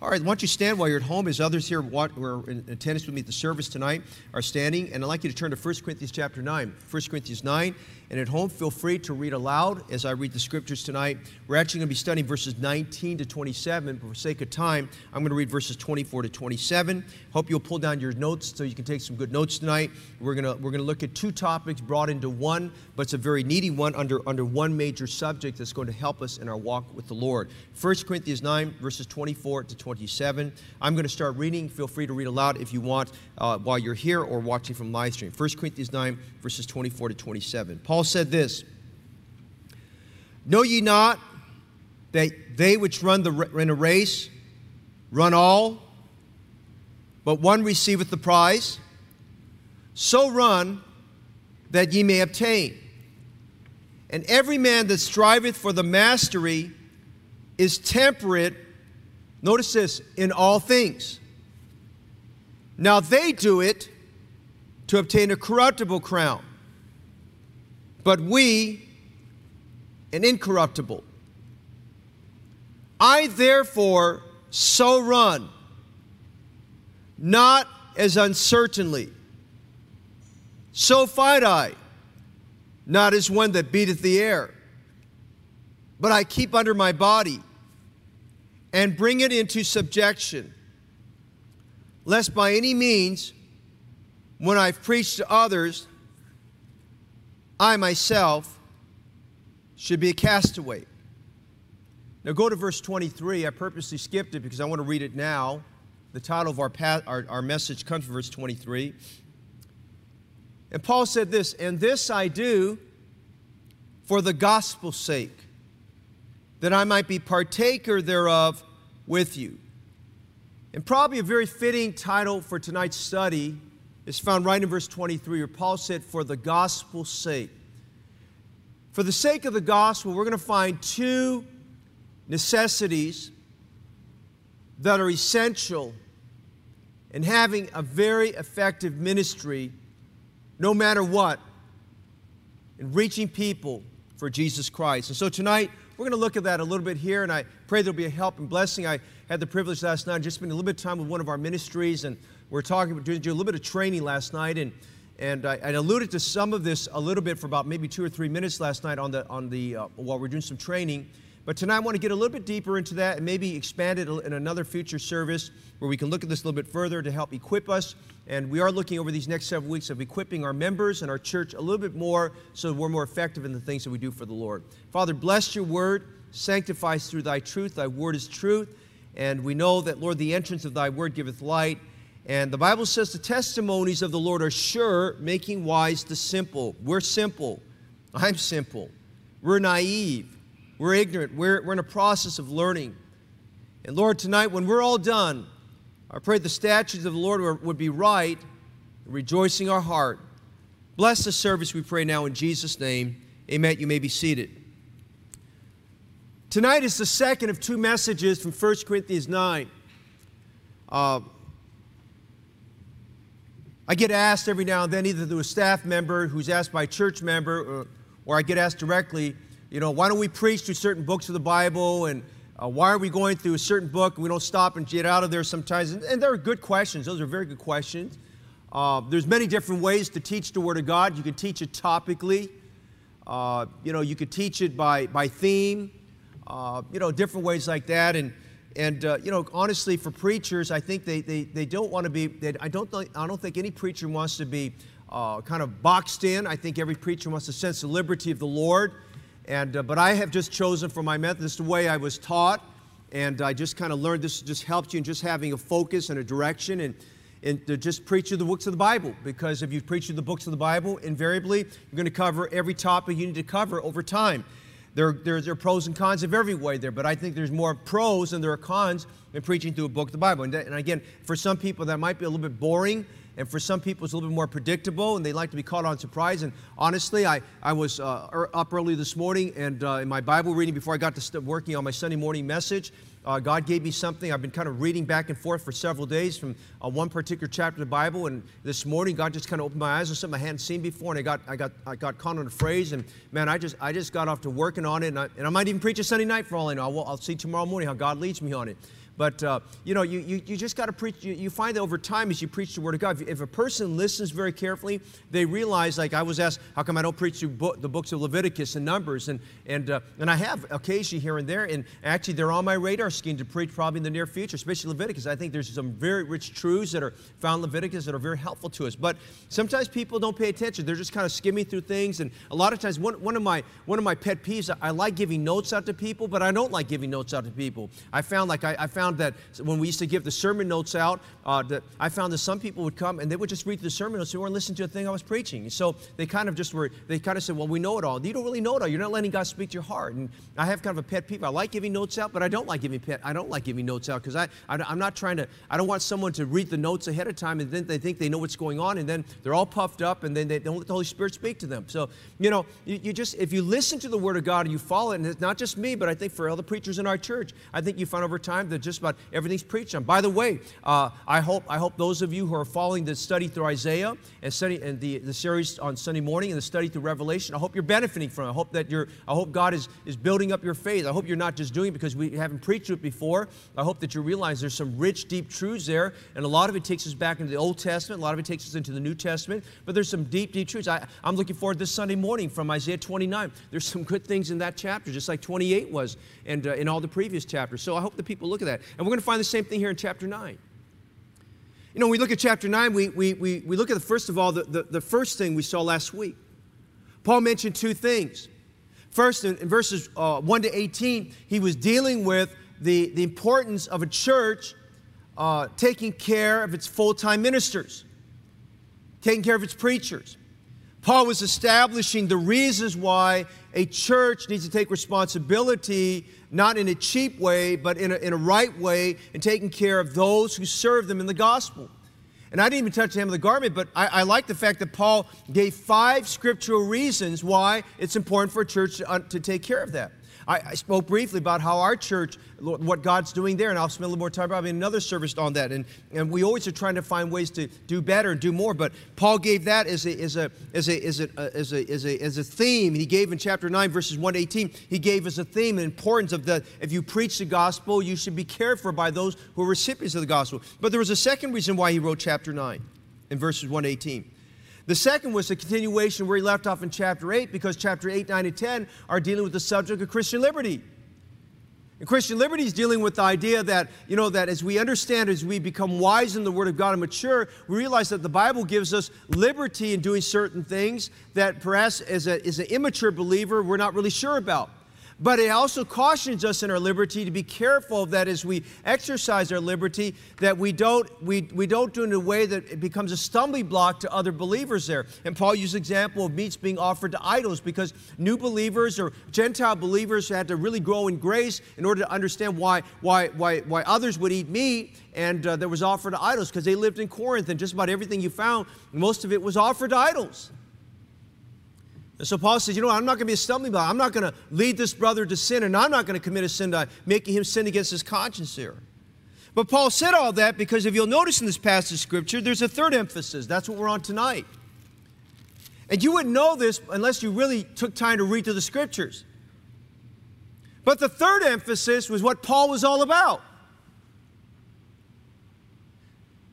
All right, why don't you stand while you're at home as others here who are in attendance with me at the service tonight are standing. And I'd like you to turn to 1 Corinthians chapter 9. 1 Corinthians 9. And at home, feel free to read aloud as I read the scriptures tonight. We're actually going to be studying verses 19 to 27. But for sake of time, I'm going to read verses 24 to 27. Hope you'll pull down your notes so you can take some good notes tonight. We're going to, we're going to look at two topics brought into one, but it's a very needy one under, under one major subject that's going to help us in our walk with the Lord. 1 Corinthians 9, verses 24 to 27. I'm going to start reading. Feel free to read aloud if you want uh, while you're here or watching from live stream. 1 Corinthians 9, verses 24 to 27. Paul said this Know ye not that they which run the, in a race run all, but one receiveth the prize? So run that ye may obtain. And every man that striveth for the mastery is temperate, notice this, in all things. Now they do it to obtain a corruptible crown, but we an incorruptible. I therefore so run, not as uncertainly. So fight I, not as one that beateth the air, but I keep under my body and bring it into subjection, lest by any means, when I've preached to others, I myself should be a castaway. Now go to verse 23. I purposely skipped it because I want to read it now. The title of our, our, our message comes from verse 23. And Paul said this, and this I do for the gospel's sake, that I might be partaker thereof with you. And probably a very fitting title for tonight's study is found right in verse 23, where Paul said, For the gospel's sake. For the sake of the gospel, we're going to find two necessities that are essential in having a very effective ministry, no matter what, in reaching people for Jesus Christ. And so tonight, we're going to look at that a little bit here, and I pray there'll be a help and blessing. I had the privilege last night just spending a little bit of time with one of our ministries, and we're talking, about doing a little bit of training last night, and and I, alluded to some of this a little bit for about maybe two or three minutes last night on the on the uh, while we're doing some training. But tonight I want to get a little bit deeper into that and maybe expand it in another future service where we can look at this a little bit further to help equip us. And we are looking over these next several weeks of equipping our members and our church a little bit more so we're more effective in the things that we do for the Lord. Father, bless your word, sanctify us through thy truth. Thy word is truth. And we know that, Lord, the entrance of thy word giveth light. And the Bible says the testimonies of the Lord are sure, making wise the simple. We're simple. I'm simple. We're naive. We're ignorant. We're, we're in a process of learning. And Lord, tonight, when we're all done, I pray the statutes of the Lord would be right, rejoicing our heart. Bless the service, we pray now in Jesus' name. Amen. You may be seated. Tonight is the second of two messages from 1 Corinthians 9. Uh, I get asked every now and then, either through a staff member who's asked by a church member, or, or I get asked directly, you know, why don't we preach through certain books of the Bible and uh, why are we going through a certain book and we don't stop and get out of there sometimes? And, and there are good questions. Those are very good questions. Uh, there's many different ways to teach the Word of God. You can teach it topically. Uh, you know, you could teach it by, by theme. Uh, you know, different ways like that. And and uh, you know, honestly, for preachers, I think they, they, they don't want to be. They, I don't th- I don't think any preacher wants to be uh, kind of boxed in. I think every preacher wants a sense of liberty of the Lord. And uh, but I have just chosen for my method. This is the way I was taught, and I just kind of learned this. Just helped you in just having a focus and a direction, and and to just preach you the books of the Bible. Because if you preach you the books of the Bible, invariably you're going to cover every topic you need to cover over time. There, there, there, are pros and cons of every way there, but I think there's more pros than there are cons in preaching through a book of the Bible. And, and again, for some people that might be a little bit boring, and for some people it's a little bit more predictable, and they like to be caught on surprise. And honestly, I, I was uh, er, up early this morning, and uh, in my Bible reading before I got to working on my Sunday morning message, uh, God gave me something. I've been kind of reading back and forth for several days from uh, one particular chapter of the Bible, and this morning God just kind of opened my eyes on something I hadn't seen before, and I got I got I got caught on a phrase, and man, I just I just got off to working on it, and I, and I might even preach a Sunday night for all I know. I'll, I'll see tomorrow morning how God leads me on it. But, uh, you know, you, you, you just got to preach. You, you, find that over time as you preach the Word of God, if, if, a person listens very carefully, they realize, like I was asked, how come I don't preach book, the books of Leviticus and Numbers? And, and, uh, and I have occasionally here and there. And actually, they're on my radar scheme to preach probably in the near future, especially Leviticus. I think there's some very rich truths that are found in Leviticus that are very helpful to us. But sometimes people don't pay attention. They're just kind of skimming through things. And a lot of times, one, one, of, my, one of my pet peeves, I like giving notes out to people, but I don't like giving notes out to people. I found like I, I found that when we used to give the sermon notes out, uh, that I found that some people would come and they would just read the sermon notes. They weren't listening to a thing I was preaching. So they kind of just were, they kind of said, well, we know it all. You don't really know it all. You're not letting God speak to your heart. And I have kind of a pet peeve. I like giving notes out, but I don't like giving pet, I don't like giving notes out because I, I, I'm not trying to, I don't want someone to read the notes ahead of time and then they think they know what's going on and then they're all puffed up and then they don't let the Holy Spirit speak to them. So, you know, you, you just, if you listen to the Word of God and you follow it, and it's not just me, but I think for other preachers in our church, I think you find over time that just about everything's preached on. By the way, uh, I hope I hope those of you who are following the study through Isaiah and study and the, the series on Sunday morning and the study through Revelation, I hope you're benefiting from it. I hope that you're I hope God is, is building up your faith. I hope you're not just doing it because we haven't preached it before. I hope that you realize there's some rich, deep truths there, and a lot of it takes us back into the Old Testament, a lot of it takes us into the New Testament, but there's some deep, deep truths. I, I'm looking forward this Sunday morning from Isaiah 29. There's some good things in that chapter, just like 28 was, and uh, in all the previous chapters. So I hope that people look at that. And we're going to find the same thing here in chapter 9. You know, when we look at chapter 9, we, we, we, we look at the first of all, the, the, the first thing we saw last week. Paul mentioned two things. First, in, in verses uh, 1 to 18, he was dealing with the, the importance of a church uh, taking care of its full time ministers, taking care of its preachers. Paul was establishing the reasons why a church needs to take responsibility, not in a cheap way, but in a, in a right way, and taking care of those who serve them in the gospel. And I didn't even touch the hem of the garment, but I, I like the fact that Paul gave five scriptural reasons why it's important for a church to, uh, to take care of that. I, I, spoke briefly about how our church, what God's doing there, and I'll spend a little more time probably in another service on that. And, and we always are trying to find ways to do better and do more. But Paul gave that as a, as a, as a, as a, as a, as a, as a theme. He gave in chapter 9, verses 1 to 18, he gave us a theme, the importance of the, if you preach the gospel, you should be cared for by those who are recipients of the gospel. But there was a second reason why he wrote chapter 9 in verses 1 to 18. The second was the continuation where he left off in chapter 8 because chapter 8, 9, and 10 are dealing with the subject of Christian liberty. And Christian liberty is dealing with the idea that, you know, that as we understand, as we become wise in the Word of God and mature, we realize that the Bible gives us liberty in doing certain things that perhaps as, a, as an immature believer we're not really sure about. But it also cautions us in our liberty to be careful that as we exercise our liberty, that we don't, we, we don't do it in a way that it becomes a stumbling block to other believers there. And Paul used the example of meats being offered to idols because new believers or Gentile believers had to really grow in grace in order to understand why, why, why, why others would eat meat and uh, that was offered to idols because they lived in Corinth and just about everything you found, most of it was offered to idols. And so Paul says, you know what, I'm not going to be a stumbling block. I'm not going to lead this brother to sin, and I'm not going to commit a sin by making him sin against his conscience here. But Paul said all that because if you'll notice in this passage of Scripture, there's a third emphasis. That's what we're on tonight. And you wouldn't know this unless you really took time to read through the Scriptures. But the third emphasis was what Paul was all about.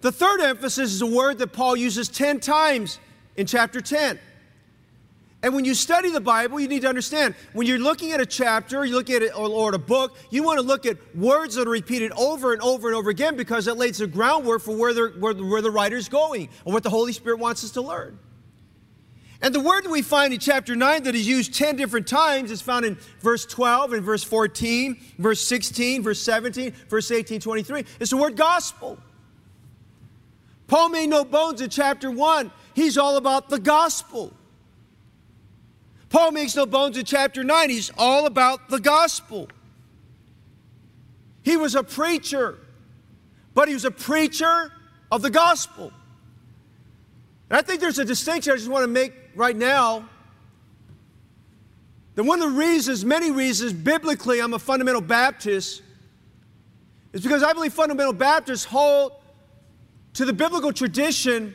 The third emphasis is a word that Paul uses 10 times in chapter 10. And when you study the Bible, you need to understand when you're looking at a chapter, you look at it or at a book, you want to look at words that are repeated over and over and over again because it lays the groundwork for where, the, where, where the writer's going and what the Holy Spirit wants us to learn. And the word that we find in chapter 9 that is used 10 different times is found in verse 12 and verse 14, verse 16, verse 17, verse 18, 23. It's the word gospel. Paul made no bones in chapter 1. He's all about the gospel. Paul makes no bones in chapter 9. He's all about the gospel. He was a preacher, but he was a preacher of the gospel. And I think there's a distinction I just want to make right now. That one of the reasons, many reasons, biblically, I'm a fundamental Baptist, is because I believe fundamental Baptists hold to the biblical tradition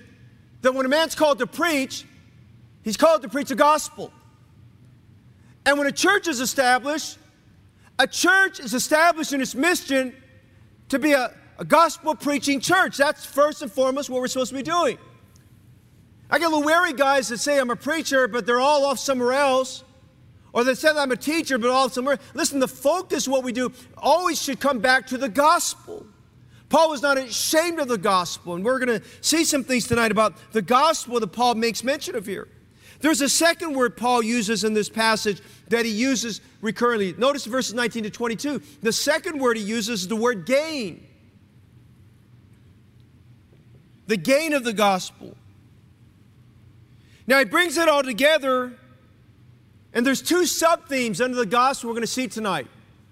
that when a man's called to preach, he's called to preach the gospel. And when a church is established, a church is established in its mission to be a, a gospel preaching church. That's first and foremost what we're supposed to be doing. I get a little wary guys that say I'm a preacher, but they're all off somewhere else. Or they say I'm a teacher, but all somewhere. Listen, the focus, what we do, always should come back to the gospel. Paul was not ashamed of the gospel, and we're going to see some things tonight about the gospel that Paul makes mention of here. There's a second word Paul uses in this passage that he uses recurrently. Notice verses 19 to 22. The second word he uses is the word gain. The gain of the gospel. Now he brings it all together, and there's two sub themes under the gospel we're going to see tonight.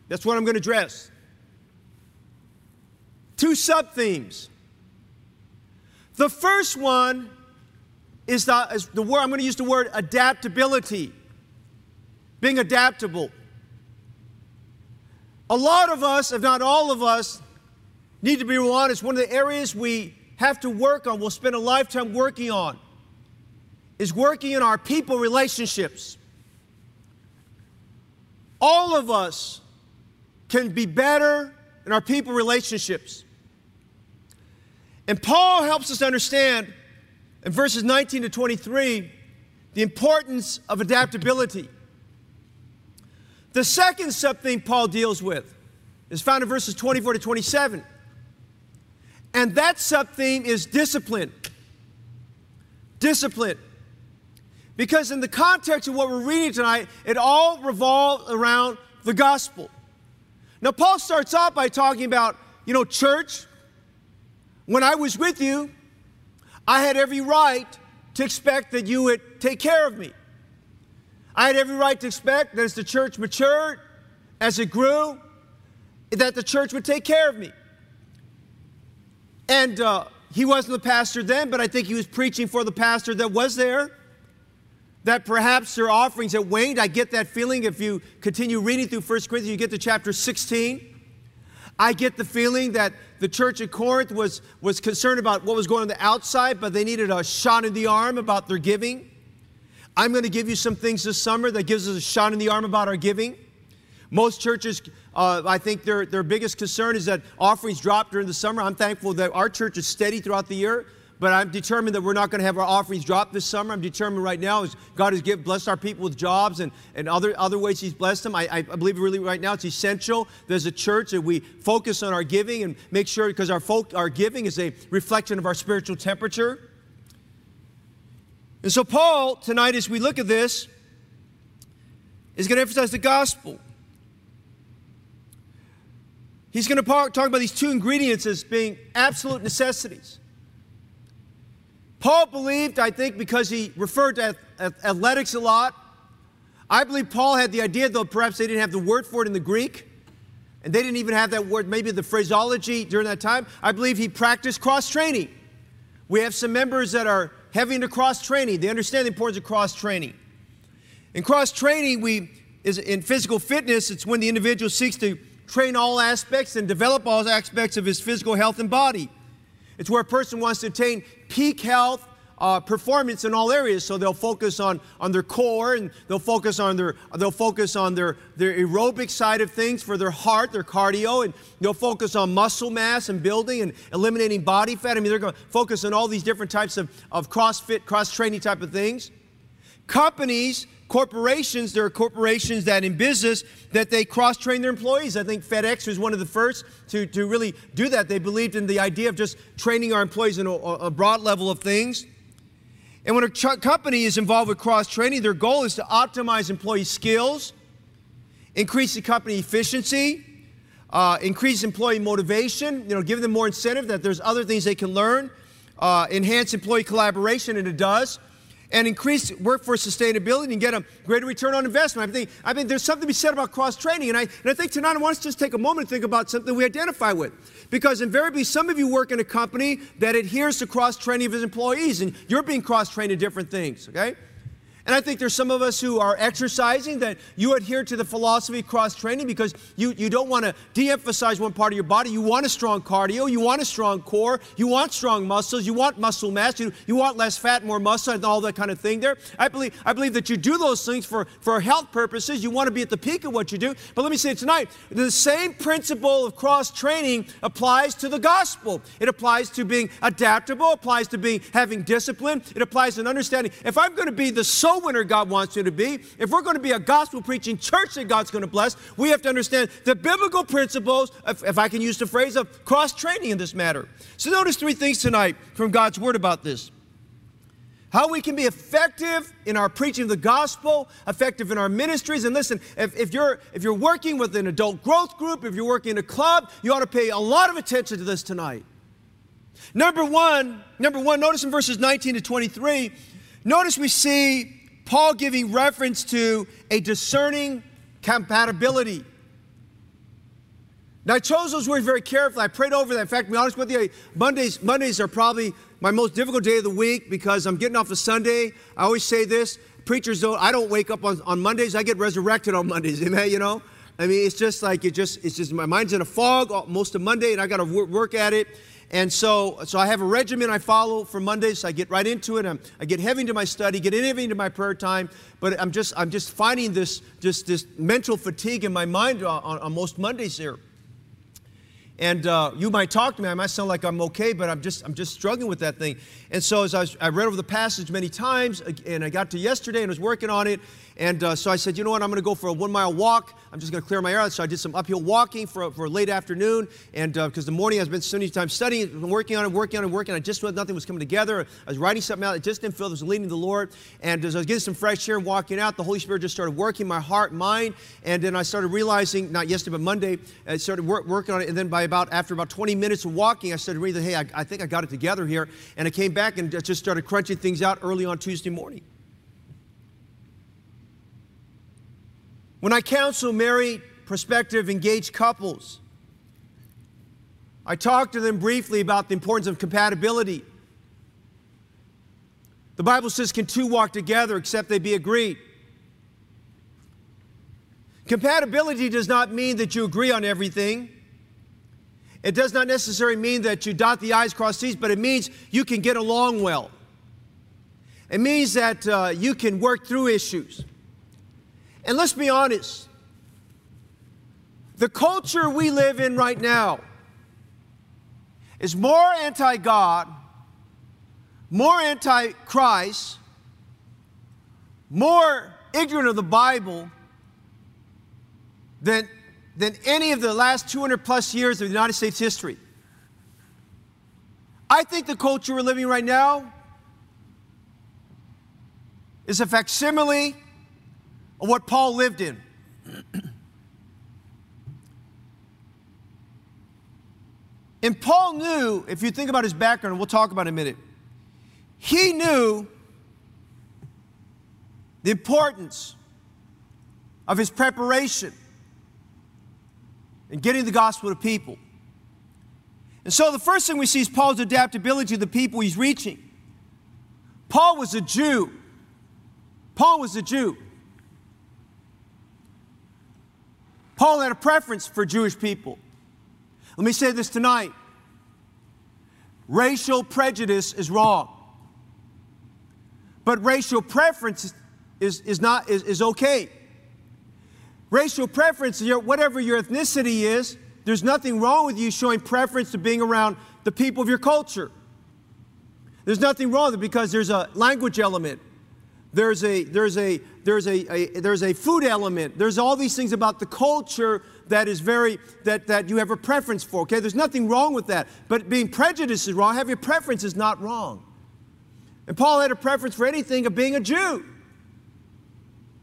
That's what I'm going to address. Two sub themes. The first one is the, is the word, I'm going to use the word adaptability, being adaptable. A lot of us, if not all of us, need to be honest. One of the areas we have to work on, we'll spend a lifetime working on, is working in our people relationships. All of us can be better in our people relationships. And Paul helps us understand in verses 19 to 23 the importance of adaptability. The second subtheme Paul deals with is found in verses 24 to 27. And that subtheme is discipline. Discipline. Because in the context of what we're reading tonight, it all revolves around the gospel. Now, Paul starts off by talking about, you know, church. When I was with you, I had every right to expect that you would take care of me. I had every right to expect that as the church matured, as it grew, that the church would take care of me. And uh, he wasn't the pastor then, but I think he was preaching for the pastor that was there. That perhaps their offerings had waned. I get that feeling if you continue reading through 1 Corinthians, you get to chapter 16. I get the feeling that the church at Corinth was, was concerned about what was going on the outside, but they needed a shot in the arm about their giving. I'm going to give you some things this summer that gives us a shot in the arm about our giving. Most churches, uh, I think their, their biggest concern is that offerings drop during the summer. I'm thankful that our church is steady throughout the year. But I'm determined that we're not going to have our offerings drop this summer. I'm determined right now as God has give, blessed our people with jobs and, and other, other ways He's blessed them. I, I believe really right now it's essential there's a church that we focus on our giving and make sure because our, folk, our giving is a reflection of our spiritual temperature. And so, Paul, tonight, as we look at this, is going to emphasize the gospel. He's going to talk about these two ingredients as being absolute necessities. Paul believed, I think, because he referred to athletics a lot. I believe Paul had the idea, though perhaps they didn't have the word for it in the Greek, and they didn't even have that word, maybe the phraseology during that time. I believe he practiced cross training. We have some members that are heavy into cross training. They understand the importance of cross training. In cross training, we is in physical fitness, it's when the individual seeks to train all aspects and develop all aspects of his physical health and body. It's where a person wants to attain peak health, uh, performance in all areas. So they'll focus on, on their core and they'll focus on their they'll focus on their, their aerobic side of things for their heart, their cardio, and they'll focus on muscle mass and building and eliminating body fat. I mean, they're going to focus on all these different types of, of CrossFit, cross training type of things. Companies corporations, there are corporations that in business that they cross-train their employees. I think FedEx was one of the first to, to really do that. They believed in the idea of just training our employees in a, a broad level of things. And when a ch- company is involved with cross-training, their goal is to optimize employee skills, increase the company efficiency, uh, increase employee motivation, you know, give them more incentive that there's other things they can learn, uh, enhance employee collaboration, and it does and increase workforce sustainability and get a greater return on investment. I think, I think there's something to be said about cross training. And I, and I think tonight I want us to just take a moment to think about something we identify with. Because invariably, some of you work in a company that adheres to cross training of its employees, and you're being cross trained in different things, okay? And I think there's some of us who are exercising that you adhere to the philosophy of cross training because you, you don't want to de emphasize one part of your body. You want a strong cardio, you want a strong core, you want strong muscles, you want muscle mass, you, you want less fat, more muscle, and all that kind of thing there. I believe, I believe that you do those things for, for health purposes. You want to be at the peak of what you do. But let me say tonight the same principle of cross training applies to the gospel. It applies to being adaptable, applies to being having discipline, it applies to an understanding. If I'm going to be the soul winner God wants you to be, if we're going to be a gospel preaching church that God's going to bless, we have to understand the biblical principles, if, if I can use the phrase of cross training in this matter. So notice three things tonight from God's word about this. How we can be effective in our preaching of the gospel, effective in our ministries. And listen, if, if, you're, if you're working with an adult growth group, if you're working in a club, you ought to pay a lot of attention to this tonight. Number one, number one, notice in verses 19 to 23, notice we see Paul giving reference to a discerning compatibility. Now, I chose those words very carefully. I prayed over that. In fact, to be honest with you, Mondays, Mondays are probably my most difficult day of the week because I'm getting off a Sunday. I always say this preachers don't, I don't wake up on, on Mondays, I get resurrected on Mondays, amen, you know? I mean, it's just like, it just, it's just, my mind's in a fog most of Monday and I got to work at it. And so, so I have a regimen I follow for Mondays. I get right into it. I'm, i get heavy into my study, get heavy into my prayer time. But I'm just, I'm just finding this, just this mental fatigue in my mind on, on most Mondays here. And uh, you might talk to me. I might sound like I'm okay, but I'm just, I'm just struggling with that thing. And so as I, was, I read over the passage many times, and I got to yesterday and was working on it, and uh, so I said, you know what, I'm going to go for a one mile walk. I'm just going to clear my air. So I did some uphill walking for, for a late afternoon. And because uh, the morning I've been so many times studying, working on it, working on it, working on it. I just felt nothing was coming together. I was writing something out. I just didn't feel it was leading the Lord. And as I was getting some fresh air and walking out, the Holy Spirit just started working my heart, mind. And then I started realizing, not yesterday, but Monday, I started work, working on it. And then by about, after about 20 minutes of walking, I started reading, hey, I, I think I got it together here. And I came back and just started crunching things out early on Tuesday morning. When I counsel married, prospective, engaged couples, I talk to them briefly about the importance of compatibility. The Bible says, Can two walk together except they be agreed? Compatibility does not mean that you agree on everything. It does not necessarily mean that you dot the I's, cross T's, but it means you can get along well. It means that uh, you can work through issues. And let's be honest the culture we live in right now is more anti God, more anti Christ, more ignorant of the Bible than, than any of the last 200 plus years of the United States history. I think the culture we're living right now is a facsimile of what Paul lived in. and Paul knew, if you think about his background, we'll talk about it in a minute, he knew the importance of his preparation in getting the gospel to people. And so the first thing we see is Paul's adaptability to the people he's reaching. Paul was a Jew. Paul was a Jew. Paul had a preference for Jewish people. Let me say this tonight racial prejudice is wrong. But racial preference is, is, not, is, is okay. Racial preference, whatever your ethnicity is, there's nothing wrong with you showing preference to being around the people of your culture. There's nothing wrong with it because there's a language element. There's a, there's a, there's a, a, there's a food element. There's all these things about the culture that is very, that, that you have a preference for, okay? There's nothing wrong with that. But being prejudiced is wrong. Having a preference is not wrong. And Paul had a preference for anything of being a Jew.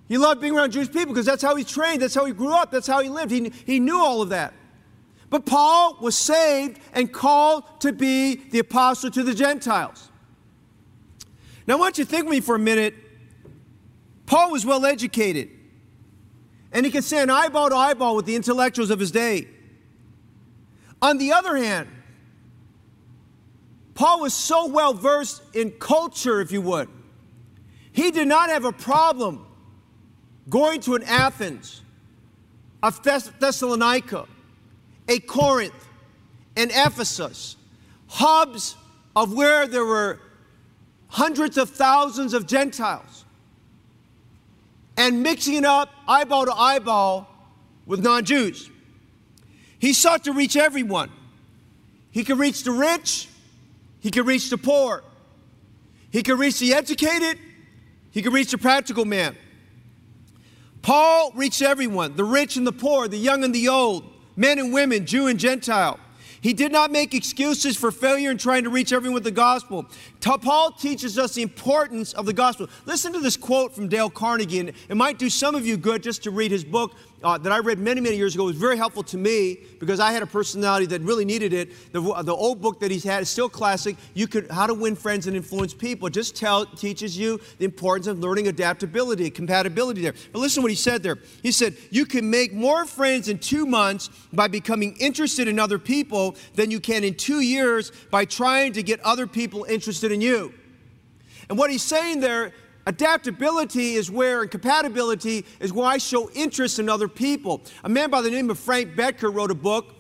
He loved being around Jewish people because that's how he trained, that's how he grew up, that's how he lived. He, he knew all of that. But Paul was saved and called to be the apostle to the Gentiles. Now, I want you to think with me for a minute Paul was well educated, and he could stand eyeball to eyeball with the intellectuals of his day. On the other hand, Paul was so well versed in culture, if you would. He did not have a problem going to an Athens, a Thess- Thessalonica, a Corinth, and Ephesus, hubs of where there were hundreds of thousands of Gentiles, and mixing it up eyeball to eyeball with non Jews. He sought to reach everyone. He could reach the rich, he could reach the poor, he could reach the educated, he could reach the practical man. Paul reached everyone the rich and the poor, the young and the old, men and women, Jew and Gentile. He did not make excuses for failure in trying to reach everyone with the gospel. Paul teaches us the importance of the gospel. Listen to this quote from Dale Carnegie, and it might do some of you good just to read his book uh, that I read many, many years ago. Was very helpful to me because I had a personality that really needed it. The, the old book that he's had is still classic. You could How to Win Friends and Influence People. Just tell, teaches you the importance of learning adaptability, compatibility there. But listen to what he said there. He said, You can make more friends in two months by becoming interested in other people than you can in two years by trying to get other people interested in you. And what he's saying there Adaptability is where, and compatibility is where I show interest in other people. A man by the name of Frank Bettger wrote a book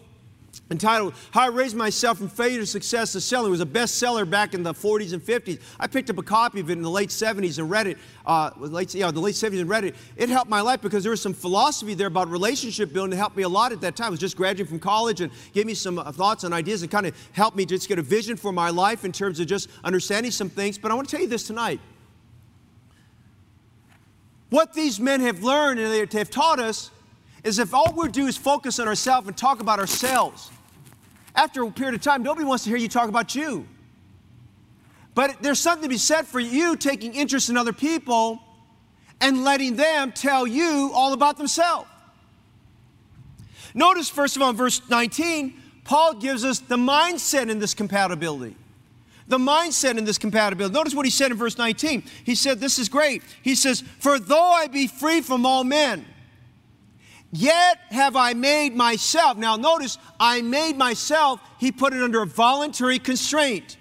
entitled How I Raised Myself from Failure to Success as Selling. It was a bestseller back in the 40s and 50s. I picked up a copy of it in the late 70s and read it, uh, late, yeah, the late 70s and read it. It helped my life because there was some philosophy there about relationship building that helped me a lot at that time. I was just graduating from college and gave me some uh, thoughts and ideas and kind of helped me just get a vision for my life in terms of just understanding some things. But I want to tell you this tonight. What these men have learned and they have taught us is if all we do is focus on ourselves and talk about ourselves, after a period of time, nobody wants to hear you talk about you. But there's something to be said for you taking interest in other people and letting them tell you all about themselves. Notice, first of all, in verse 19, Paul gives us the mindset in this compatibility the mindset in this compatibility. Notice what he said in verse 19. He said, This is great. He says, For though I be free from all men, yet have I made myself. Now, notice, I made myself, he put it under a voluntary constraint.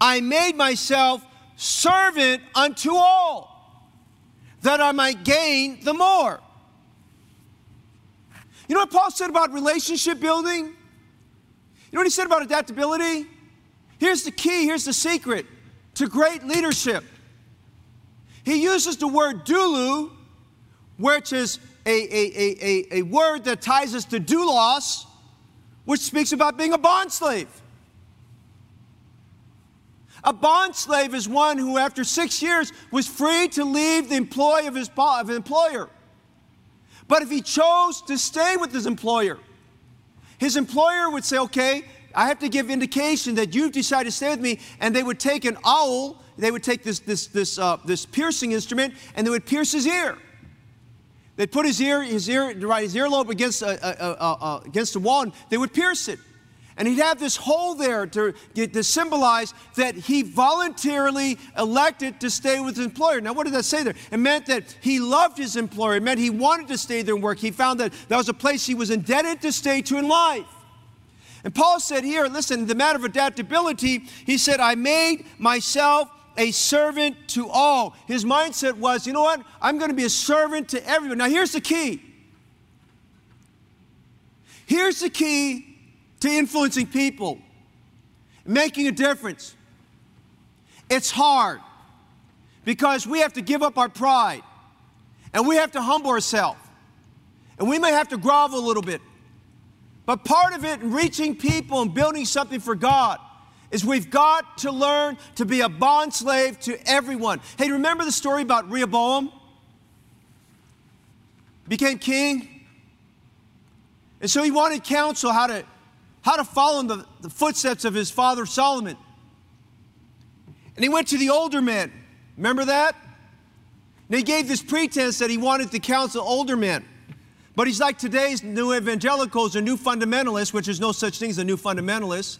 I made myself servant unto all, that I might gain the more. You know what Paul said about relationship building? You know what he said about adaptability? Here's the key, here's the secret to great leadership. He uses the word doulo, which is a, a, a, a, word that ties us to doulos, which speaks about being a bond slave. A bond slave is one who, after six years, was free to leave the employ of his, of his employer. But if he chose to stay with his employer, his employer would say, okay, I have to give indication that you've decided to stay with me. And they would take an owl, they would take this, this, this, uh, this piercing instrument, and they would pierce his ear. They'd put his ear, his ear, right, his earlobe against, uh, uh, against the wall, and they would pierce it. And he'd have this hole there to, to symbolize that he voluntarily elected to stay with his employer. Now, what did that say there? It meant that he loved his employer. It meant he wanted to stay there and work. He found that that was a place he was indebted to stay to in life. And Paul said here, listen, the matter of adaptability, he said, I made myself a servant to all. His mindset was, you know what? I'm going to be a servant to everyone. Now, here's the key. Here's the key to influencing people, making a difference. It's hard because we have to give up our pride and we have to humble ourselves and we may have to grovel a little bit. But part of it in reaching people and building something for God is we've got to learn to be a bond slave to everyone. Hey, remember the story about Rehoboam? Became king. And so he wanted counsel how to, how to follow in the, the footsteps of his father Solomon. And he went to the older men. Remember that? And he gave this pretense that he wanted to counsel older men. But he's like today's new evangelicals or new fundamentalists, which is no such thing as a new fundamentalist.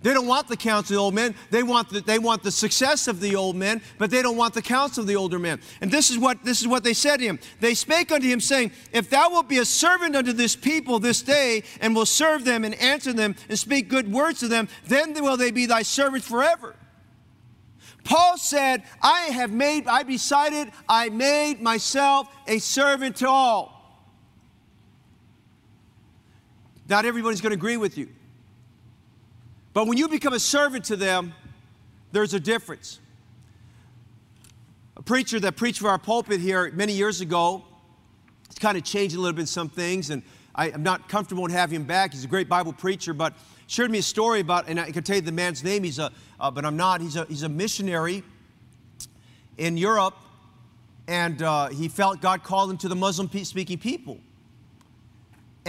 They don't want the counsel of the old men. They want the, they want the success of the old men, but they don't want the counsel of the older men. And this is what this is what they said to him. They spake unto him, saying, If thou wilt be a servant unto this people this day, and will serve them and answer them and speak good words to them, then will they be thy servants forever. Paul said, I have made, I decided, I made myself a servant to all. Not everybody's going to agree with you. But when you become a servant to them, there's a difference. A preacher that preached for our pulpit here many years ago, he's kind of changed a little bit some things, and I, am not comfortable in having him back. He's a great Bible preacher, but shared me a story about, and I can tell you the man's name, he's a, uh, but I'm not, he's a, he's a missionary in Europe, and uh, he felt God called him to the Muslim speaking people.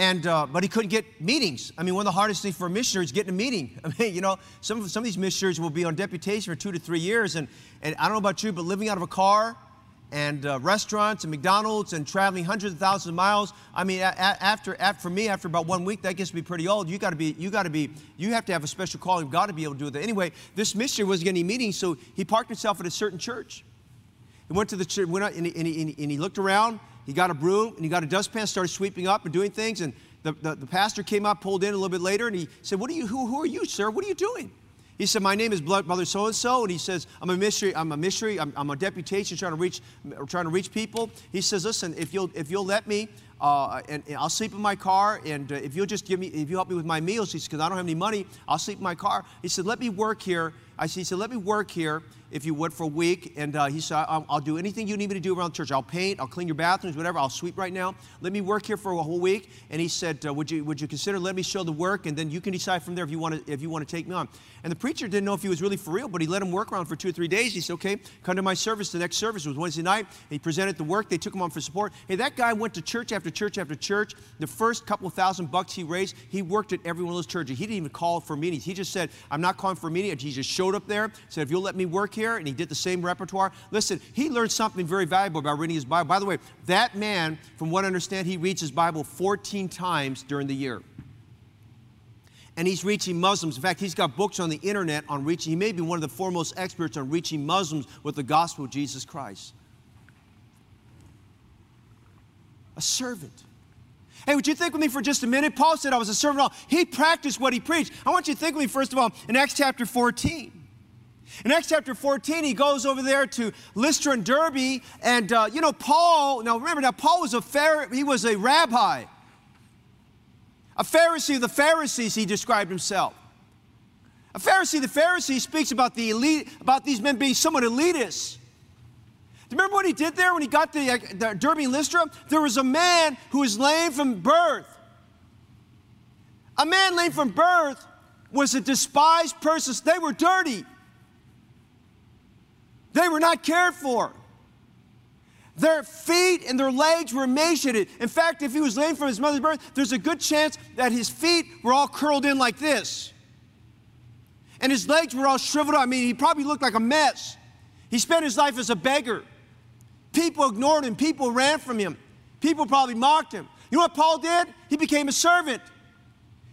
And, uh, but he couldn't get meetings. I mean, one of the hardest things for a missionary is getting a meeting. I mean, you know, some, some of these missionaries will be on deputation for two to three years. And, and I don't know about you, but living out of a car and uh, restaurants and McDonald's and traveling hundreds of thousands of miles. I mean, a- after, after, for me, after about one week, that gets to be pretty old. You got to be, you got to be, you have to have a special calling of God to be able to do that. Anyway, this missionary wasn't getting any meetings, so he parked himself at a certain church. He went to the church, went out, and, he, and, he, and he looked around. He got a broom and he got a dustpan, started sweeping up and doing things. And the, the, the pastor came up, pulled in a little bit later, and he said, "What are you? Who, who are you, sir? What are you doing?" He said, "My name is Brother So and So," and he says, "I'm a missionary. I'm a missionary. I'm, I'm a deputation trying to reach, trying to reach people." He says, "Listen, if you'll if you'll let me, uh, and, and, I'll sleep in my car. And uh, if you'll just give me, if you help me with my meals, he said, because I don't have any money, I'll sleep in my car. He said, let me work here. I said, he said, let me work here if you would for a week. And uh, he said, I'll, I'll, do anything you need me to do around the church. I'll paint, I'll clean your bathrooms, whatever. I'll sweep right now. Let me work here for a whole week. And he said, uh, would you would you consider let me show the work, and then you can decide from there if you want to if you want to take me on. And the preacher didn't know if he was really for real, but he let him work around for two or three days. He said, okay, come to my service. The next service was Wednesday night. He presented the work. They took him on for support. Hey, that guy went to church after church after church. The first couple thousand bucks he raised, he worked at every one of those churches. He didn't even call for meetings. He just said, I'm not calling for meetings. He just showed up there, said, if you'll let me work here, and he did the same repertoire. Listen, he learned something very valuable about reading his Bible. By the way, that man, from what I understand, he reads his Bible 14 times during the year and he's reaching Muslims. In fact, he's got books on the internet on reaching, he may be one of the foremost experts on reaching Muslims with the gospel of Jesus Christ. A servant. Hey, would you think with me for just a minute? Paul said I was a servant. All. He practiced what he preached. I want you to think with me, first of all, in Acts chapter 14. In Acts chapter 14, he goes over there to Lystra and Derbe, and uh, you know, Paul, now remember, now Paul was a Pharisee, he was a rabbi. A Pharisee of the Pharisees, he described himself. A Pharisee the Pharisees speaks about the elite, about these men being somewhat elitist. Do you remember what he did there when he got the, uh, the Derbe and Lystra? There was a man who was lame from birth. A man lame from birth was a despised person. They were dirty. They were not cared for. Their feet and their legs were emaciated. In fact, if he was lame from his mother's birth, there's a good chance that his feet were all curled in like this. And his legs were all shriveled up. I mean, he probably looked like a mess. He spent his life as a beggar. People ignored him, people ran from him, people probably mocked him. You know what Paul did? He became a servant.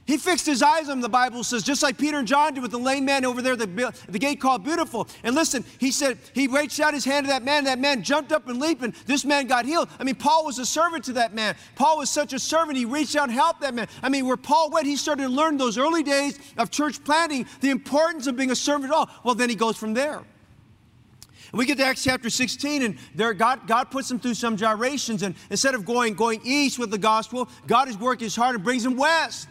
He fixed his eyes on him, the Bible says, just like Peter and John did with the lame man over there, the, the gate called Beautiful. And listen, he said, he reached out his hand to that man. That man jumped up and leaped, and this man got healed. I mean, Paul was a servant to that man. Paul was such a servant, he reached out and helped that man. I mean, where Paul went, he started to learn those early days of church planting the importance of being a servant at all. Well, then he goes from there. And we get to Acts chapter 16, and there God, God puts him through some gyrations, and instead of going, going east with the gospel, God is working his heart and brings him west.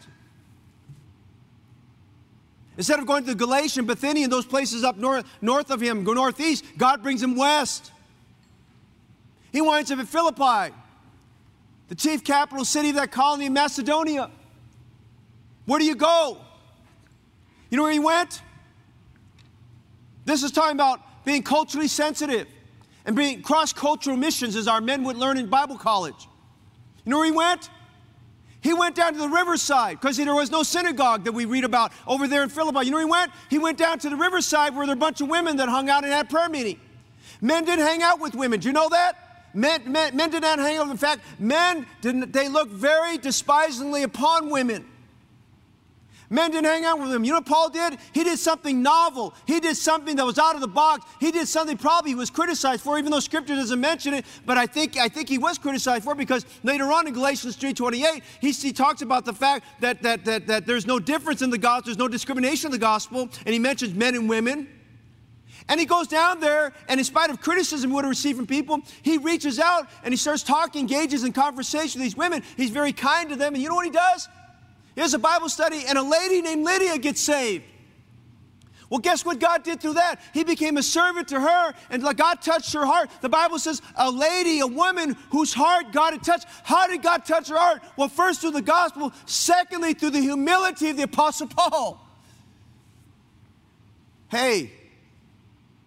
Instead of going to Galatia and Bithynia and those places up north, north of him, go northeast, God brings him west. He winds up at Philippi, the chief capital city of that colony in Macedonia. Where do you go? You know where he went? This is talking about being culturally sensitive and being cross cultural missions, as our men would learn in Bible college. You know where he went? He went down to the riverside because there was no synagogue that we read about over there in Philippi. You know he went? He went down to the riverside where there were a bunch of women that hung out and had prayer meeting. Men didn't hang out with women. Do you know that? Men, men, men did not hang out. In fact, men didn't, they looked very despisingly upon women. Men didn't hang out with him. You know what Paul did? He did something novel. He did something that was out of the box. He did something probably he was criticized for, even though Scripture doesn't mention it. But I think I think he was criticized for because later on in Galatians 3:28, he, he talks about the fact that, that that that there's no difference in the gospel, there's no discrimination in the gospel, and he mentions men and women. And he goes down there, and in spite of criticism he would have received from people, he reaches out and he starts talking, engages in conversation with these women. He's very kind to them. And you know what he does? He has a Bible study, and a lady named Lydia gets saved. Well, guess what God did through that? He became a servant to her, and God touched her heart. The Bible says a lady, a woman whose heart God had touched. How did God touch her heart? Well, first through the gospel, secondly, through the humility of the Apostle Paul. Hey,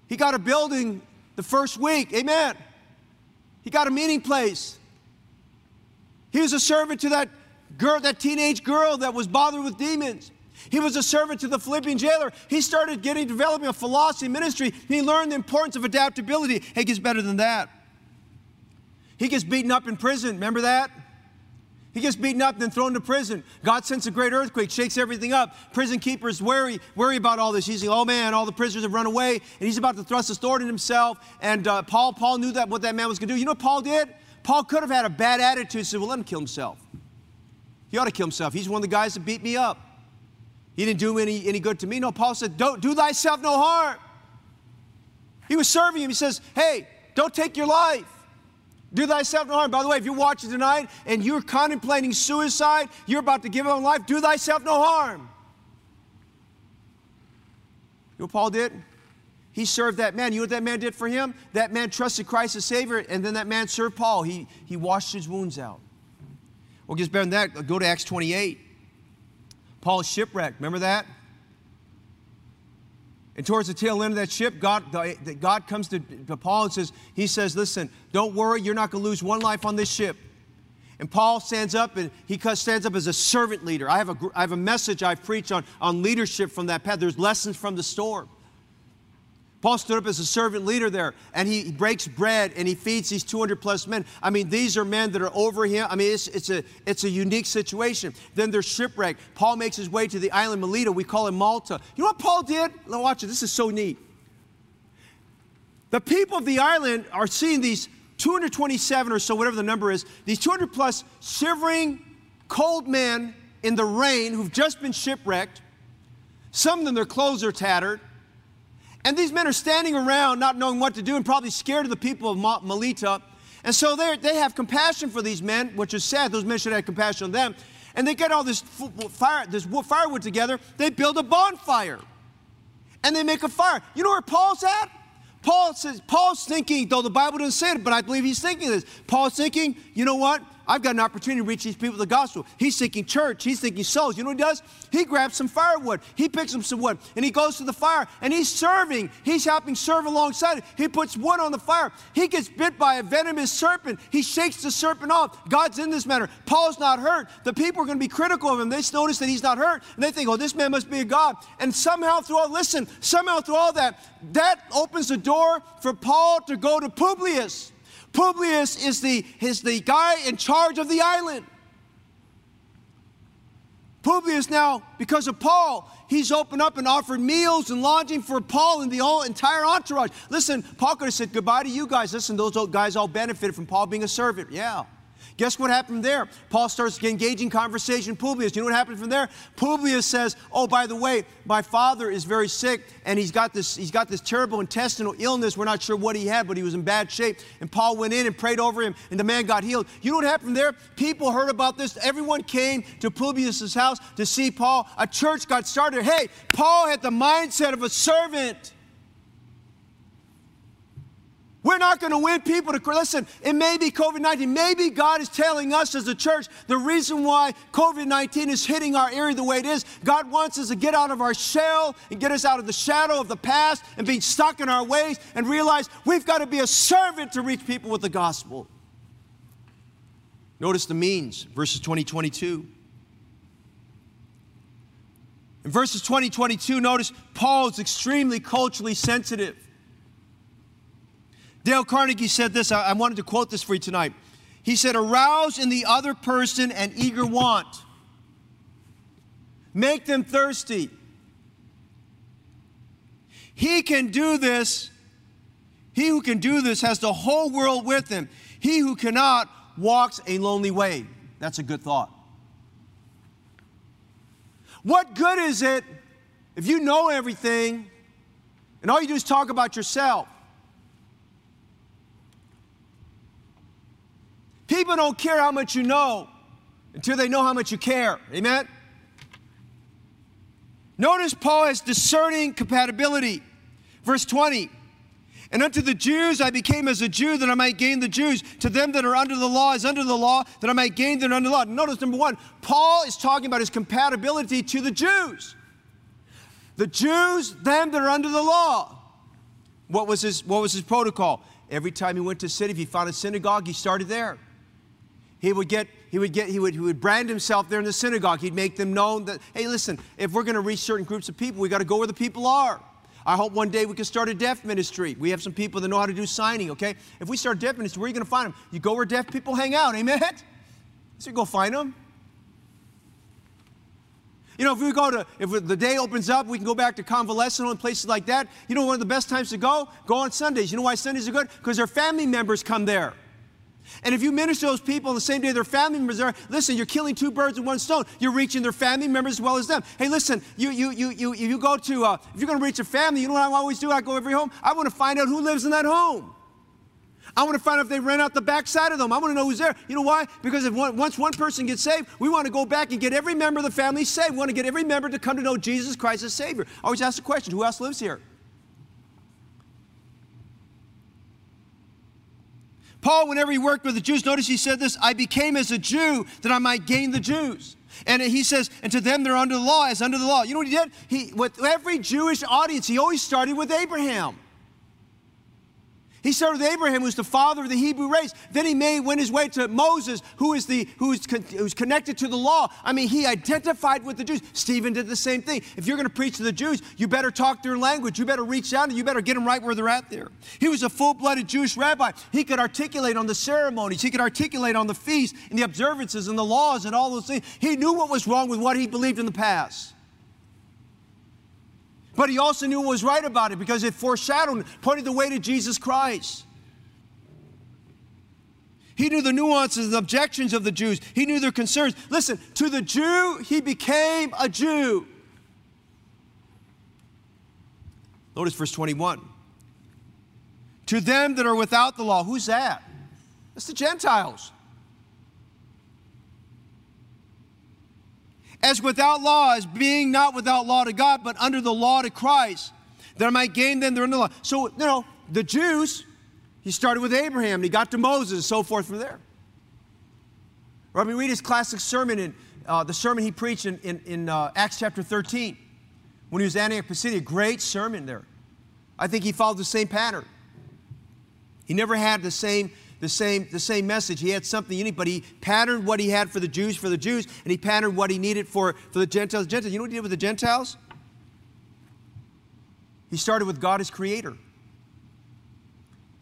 he got a building the first week. Amen. He got a meeting place. He was a servant to that girl, that teenage girl that was bothered with demons. He was a servant to the Philippian jailer. He started getting developing a philosophy ministry. He learned the importance of adaptability. It gets better than that. He gets beaten up in prison. Remember that? He gets beaten up, and then thrown to prison. God sends a great earthquake, shakes everything up. Prison keepers worry, worry about all this. He's like, "Oh man, all the prisoners have run away," and he's about to thrust a sword in himself. And uh, Paul, Paul knew that what that man was going to do. You know what Paul did? Paul could have had a bad attitude. Said, "Well, let him kill himself. He ought to kill himself. He's one of the guys that beat me up. He didn't do any, any good to me." No, Paul said, "Don't do thyself no harm." He was serving him. He says, "Hey, don't take your life." Do thyself no harm. By the way, if you're watching tonight and you're contemplating suicide, you're about to give up on life, do thyself no harm. You know what Paul did? He served that man. You know what that man did for him? That man trusted Christ as Savior, and then that man served Paul. He, he washed his wounds out. Well, gets better than that. Go to Acts 28. Paul's shipwrecked. Remember that? And towards the tail end of that ship, God, God comes to, to Paul and says, He says, Listen, don't worry, you're not going to lose one life on this ship. And Paul stands up and he stands up as a servant leader. I have a, I have a message I've preached on, on leadership from that path. There's lessons from the storm. Paul stood up as a servant leader there and he breaks bread and he feeds these 200 plus men. I mean, these are men that are over him. I mean, it's, it's, a, it's a unique situation. Then they're shipwrecked. Paul makes his way to the island Melita. We call it Malta. You know what Paul did? Now, watch it. This is so neat. The people of the island are seeing these 227 or so, whatever the number is, these 200 plus shivering, cold men in the rain who've just been shipwrecked. Some of them, their clothes are tattered. And these men are standing around not knowing what to do and probably scared of the people of Melita. And so they have compassion for these men, which is sad. Those men should have compassion on them. And they get all this fire, this firewood together. They build a bonfire. And they make a fire. You know where Paul's at? Paul says, Paul's thinking, though the Bible doesn't say it, but I believe he's thinking this. Paul's thinking, you know what? I've got an opportunity to reach these people with the gospel. He's thinking church, he's thinking souls. You know what he does? He grabs some firewood, he picks up some wood, and he goes to the fire and he's serving. He's helping serve alongside. He puts wood on the fire. He gets bit by a venomous serpent. He shakes the serpent off. God's in this matter. Paul's not hurt. The people are going to be critical of him. They notice that he's not hurt, and they think, oh, this man must be a God. And somehow through all, listen, somehow through all that, that opens the door for Paul to go to Publius. Publius is the, is the guy in charge of the island. Publius now, because of Paul, he's opened up and offered meals and lodging for Paul and the whole entire entourage. Listen, Paul could have said goodbye to you guys. Listen, those old guys all benefited from Paul being a servant. Yeah. Guess what happened there? Paul starts engaging conversation. With Publius, you know what happened from there? Publius says, "Oh, by the way, my father is very sick, and he's got this he's got this terrible intestinal illness. We're not sure what he had, but he was in bad shape." And Paul went in and prayed over him, and the man got healed. You know what happened there? People heard about this. Everyone came to Publius's house to see Paul. A church got started. Hey, Paul had the mindset of a servant. We're not going to win people to listen. It may be COVID 19. Maybe God is telling us as a church the reason why COVID 19 is hitting our area the way it is. God wants us to get out of our shell and get us out of the shadow of the past and being stuck in our ways and realize we've got to be a servant to reach people with the gospel. Notice the means, verses 20 22. In verses 20 22, notice Paul is extremely culturally sensitive. Dale Carnegie said this. I, wanted to quote this for you tonight. He said, Arouse in the other person an eager want, make them thirsty. He can do this. He who can do this has the whole world with him. He who cannot walks a lonely way. That's a good thought. What good is it if you know everything And all you do is talk about yourself. People don't care how much you know until they know how much you care. Amen? Notice Paul has discerning compatibility. Verse 20. And unto the Jews I became as a Jew that I might gain the Jews. To them that are under the law as under the law, that I might gain them under the law. Notice number one, Paul is talking about his compatibility to the Jews. The Jews, them that are under the law. What was his, what was his protocol? Every time he went to a city, if he found a synagogue, he started there. He would get, he would get, he would, he would brand himself there in the synagogue. He'd make them known that, hey, listen, if we're going to reach certain groups of people, we got to go where the people are. I hope one day we can start a deaf ministry. We have some people that know how to do signing, okay? If we start deaf ministry, where are you going to find them? You go where deaf people hang out, amen? So you go find them. You know, if we go to, if the day opens up, we can go back to convalescent and places like that. You know, one of the best times to go? Go on Sundays. You know why Sundays are good? Because their family members come there. And if you minister to those people on the same day their family members are, listen, you're killing two birds with one stone. You're reaching their family members as well as them. Hey, listen, you you you you you go to uh, if you're going to reach a family, you know what I always do? I go every home. I want to find out who lives in that home. I want to find out if they rent out the back side of them. I want to know who's there. You know why? Because if one, once one person gets saved, we want to go back and get every member of the family saved. We want to get every member to come to know Jesus Christ as Savior. I always ask the question, who else lives here? Paul, whenever he worked with the Jews, notice he said this I became as a Jew that I might gain the Jews. And he says, and to them they're under the law, as under the law. You know what he did? He, with every Jewish audience, he always started with Abraham. He started with Abraham, who's the father of the Hebrew race. Then he made, went his way to Moses, who is the who's, who's connected to the law. I mean, he identified with the Jews. Stephen did the same thing. If you're going to preach to the Jews, you better talk their language. You better reach out and you better get them right where they're at there. He was a full-blooded Jewish rabbi. He could articulate on the ceremonies. He could articulate on the feasts and the observances and the laws and all those things. He knew what was wrong with what he believed in the past. But he also knew what was right about it because it foreshadowed, pointed the way to Jesus Christ. He knew the nuances and objections of the Jews. He knew their concerns. Listen, to the Jew, he became a Jew. Notice verse 21. To them that are without the law, who's that? That's the Gentiles. As without law, as being not without law to God, but under the law to Christ, that I might gain them that are under the law. So, you know, the Jews, he started with Abraham, and he got to Moses, and so forth from there. Mean, read his classic sermon, in, uh, the sermon he preached in, in, in uh, Acts chapter 13, when he was at Antioch Pisidia. Great sermon there. I think he followed the same pattern. He never had the same the same, the same message. He had something unique, but he patterned what he had for the Jews for the Jews, and he patterned what he needed for, for the Gentiles. Gentiles. You know what he did with the Gentiles? He started with God as creator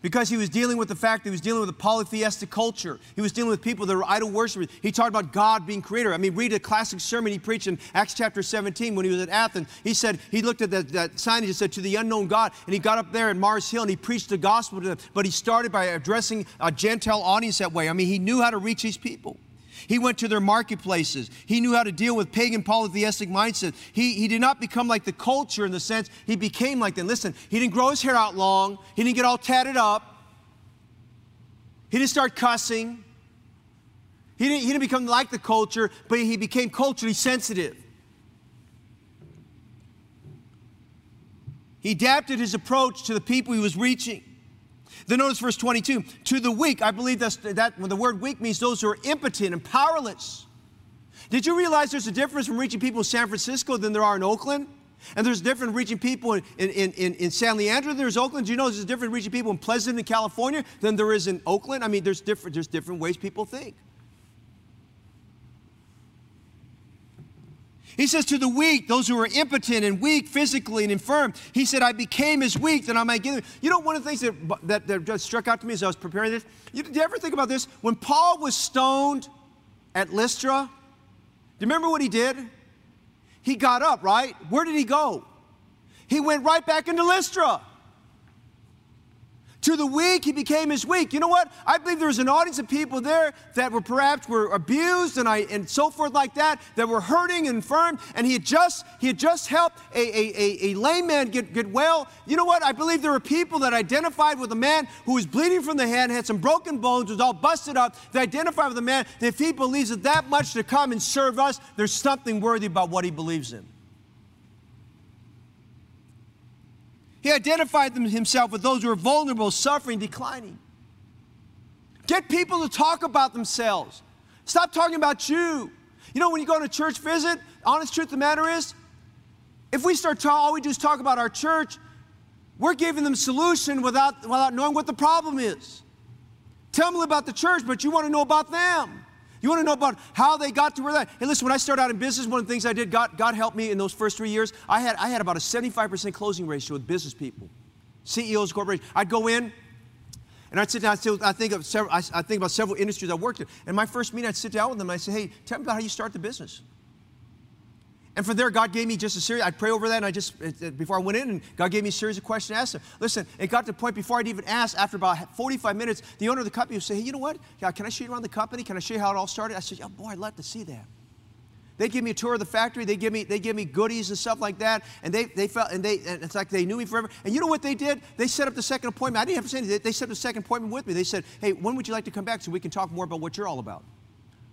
because he was dealing with the fact that he was dealing with a polytheistic culture. He was dealing with people that were idol worshipers. He talked about God being creator. I mean, read a classic sermon he preached in Acts chapter 17 when he was at Athens. He said, he looked at that, that sign and he said, to the unknown God. And he got up there in Mars Hill and he preached the gospel to them. But he started by addressing a Gentile audience that way. I mean, he knew how to reach these people. He went to their marketplaces. He knew how to deal with pagan polytheistic mindset. He, he did not become like the culture in the sense he became like them. Listen, he didn't grow his hair out long. He didn't get all tatted up. He didn't start cussing. He didn't, he didn't become like the culture, but he became culturally sensitive. He adapted his approach to the people he was reaching. Then notice verse 22 to the weak. I believe that's, that when the word weak means those who are impotent and powerless. Did you realize there's a difference from reaching people in San Francisco than there are in Oakland? And there's different reaching people in, in, in, in San Leandro, there's Oakland. Do you know there's a different reaching people in Pleasanton, in California than there is in Oakland? I mean, there's different, there's different ways people think. He says to the weak, those who are impotent and weak physically and infirm, he said, I became as weak that I might give them. You know, one of the things that, that, that just struck out to me as I was preparing this, you, did you ever think about this? When Paul was stoned at Lystra, do you remember what he did? He got up, right? Where did he go? He went right back into Lystra To the weak, he became as weak. You know what? I believe there was an audience of people there that were perhaps were abused and, I, and so forth like that, that were hurting and infirm, and he had just, he had just helped a, a, a, a lame man get, get well. You know what? I believe there were people that identified with a man who was bleeding from the head, had some broken bones, was all busted up. They identified with a man that if he believes it that much to come and serve us, there's something worthy about what he believes in. He identified himself with those who are vulnerable, suffering, declining. Get people to talk about themselves. Stop talking about you. You know, when you go on a church visit, honest truth of the matter is, if we start talking, all we do is talk about our church, we're giving them solution without, without knowing what the problem is. Tell them about the church, but you want to know about them. You want to know about how they got to where they are? Hey, listen, when I started out in business, one of the things I did, God, God helped me in those first three years. I had, I had about a 75% closing ratio with business people, CEOs, corporations. I'd go in, and I'd sit down, I think, of several, I think about several industries I worked in. And my first meeting, I'd sit down with them and I'd say, hey, tell me about how you start the business. And from there, God gave me just a series. I'd pray over that, and I just, before I went in, and God gave me a series of questions to ask them. Listen, it got to the point before I'd even ask, after about 45 minutes, the owner of the company would say, Hey, you know what? Yeah, can I show you around the company? Can I show you how it all started? I said, Yeah, boy, I'd love to see that. They give me a tour of the factory. They give me they give me goodies and stuff like that. And they they felt and they and it's like they knew me forever. And you know what they did? They set up the second appointment. I didn't have to say anything. They set up the second appointment with me. They said, "Hey, when would you like to come back so we can talk more about what you're all about?"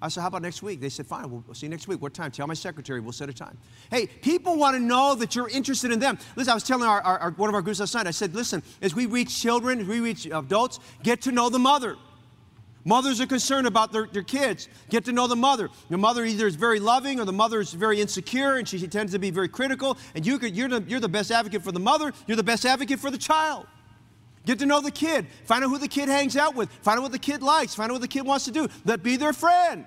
I said, How about next week? They said, Fine, we'll see you next week. What time? Tell my secretary, we'll set a time. Hey, people want to know that you're interested in them. Listen, I was telling our, our, our, one of our groups last night, I said, Listen, as we reach children, as we reach adults, get to know the mother. Mothers are concerned about their, their kids. Get to know the mother. The mother either is very loving or the mother is very insecure and she, she tends to be very critical. And you could, you're, the, you're the best advocate for the mother, you're the best advocate for the child. Get to know the kid. Find out who the kid hangs out with. Find out what the kid likes. Find out what the kid wants to do. Let be their friend.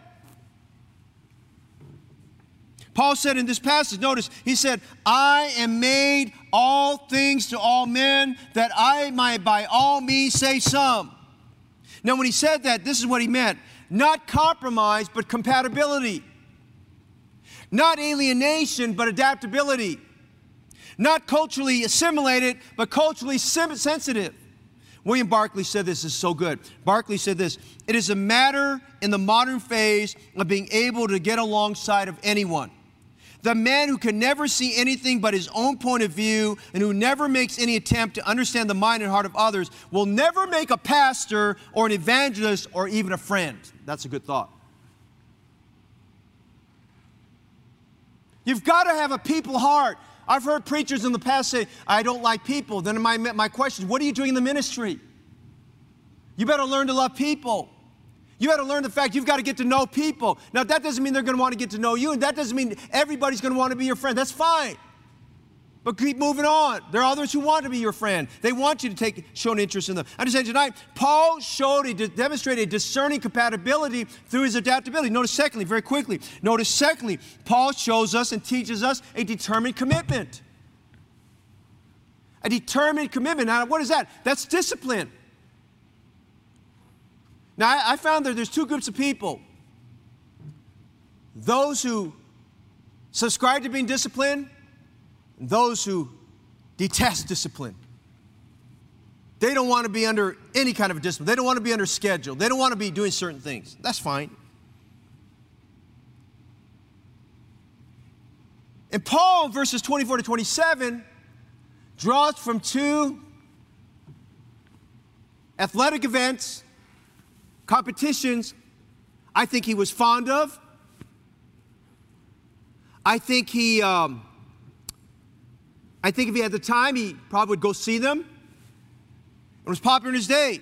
Paul said in this passage, notice, he said, I am made all things to all men that I might by all means say some. Now, when he said that, this is what he meant not compromise, but compatibility. Not alienation, but adaptability. Not culturally assimilated, but culturally sensitive. William Barclay said this, this is so good. Barclay said this It is a matter in the modern phase of being able to get alongside of anyone the man who can never see anything but his own point of view and who never makes any attempt to understand the mind and heart of others will never make a pastor or an evangelist or even a friend. That's a good thought. You've got to have a people heart. I've heard preachers in the past say, I don't like people. Then my, my question is, what are you doing in the ministry? You better learn to love people. You got to learn the fact you've got to get to know people. Now, that doesn't mean they're going to want to get to know you, and that doesn't mean everybody's going to want to be your friend. That's fine. But keep moving on. There are others who want to be your friend. They want you to take show an interest in them. Just saying tonight, Paul showed, he demonstrated discerning compatibility through his adaptability. Notice secondly, very quickly. Notice secondly, Paul shows us and teaches us a determined commitment. A determined commitment. Now, what is that? That's discipline. Now, I, I found that there's two groups of people those who subscribe to being disciplined, those who detest discipline. They don't want to be under any kind of discipline. They don't want to be under schedule. They don't want to be doing certain things. That's fine. And Paul, verses 24 to 27, draws from two athletic events competitions I think he was fond of. I think he, um, I think if he had the time, he probably would go see them. It was popular in his day.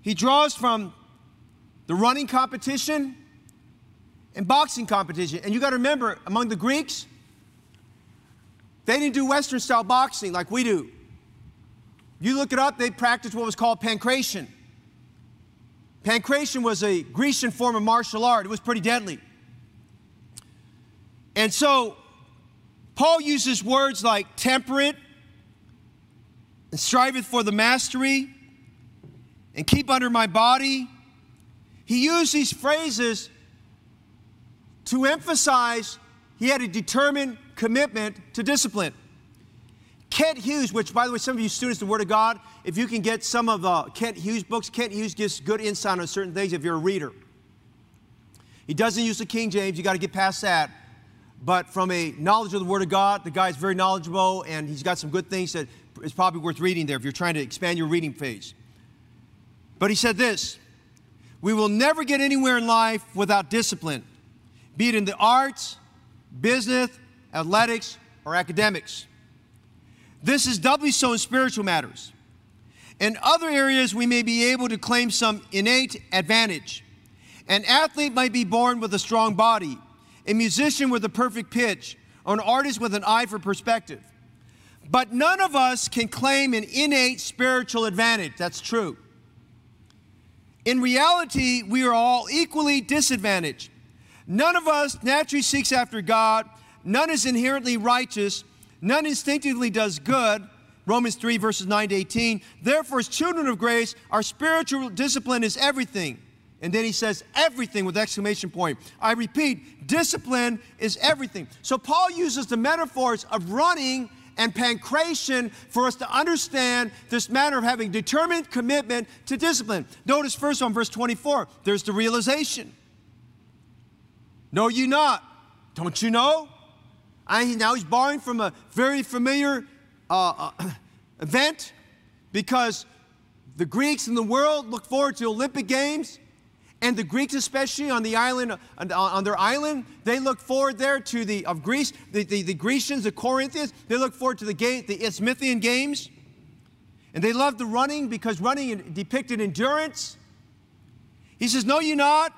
He draws from the running competition and boxing competition. And you got to remember, among the Greeks, they didn't do Western style boxing like we do. You look it up, they practiced what was called pankration. Pankration was a Grecian form of martial art. It was pretty deadly. And so Paul uses words like temperate and striveth for the mastery and keep under my body. He used these phrases to emphasize he had a determined commitment to discipline. Kent Hughes, which, by the way, some of you students, the Word of God, if you can get some of uh, Kent Hughes books, Kent Hughes gives good insight on certain things if you're a reader. He doesn't use the King James, you got to get past that. But from a knowledge of the Word of God, the guy's very knowledgeable and he's got some good things that is probably worth reading there if you're trying to expand your reading phase. But he said this We will never get anywhere in life without discipline, be it in the arts, business, athletics, or academics. This is doubly so in spiritual matters. In other areas, we may be able to claim some innate advantage. An athlete might be born with a strong body, a musician with a perfect pitch, or an artist with an eye for perspective. But none of us can claim an innate spiritual advantage. That's true. In reality, we are all equally disadvantaged. None of us naturally seeks after God, none is inherently righteous, None instinctively does good. Romans 3, verses 9 to 18. Therefore, as children of grace, our spiritual discipline is everything. And then he says, everything with exclamation point. I repeat, discipline is everything. So Paul uses the metaphors of running and pancration for us to understand this matter of having determined commitment to discipline. Notice first on verse 24, there's the realization. Know you not. Don't you know? I, now he's borrowing from a very familiar uh, uh, event because the Greeks in the world look forward to Olympic Games, and the Greeks, especially on the island, on, their island, they look forward there to the of Greece, the, the, the Grecians, the Corinthians, they look forward to the game, the Isthmian Games, and they love the running because running depicted endurance. He says, "Know you not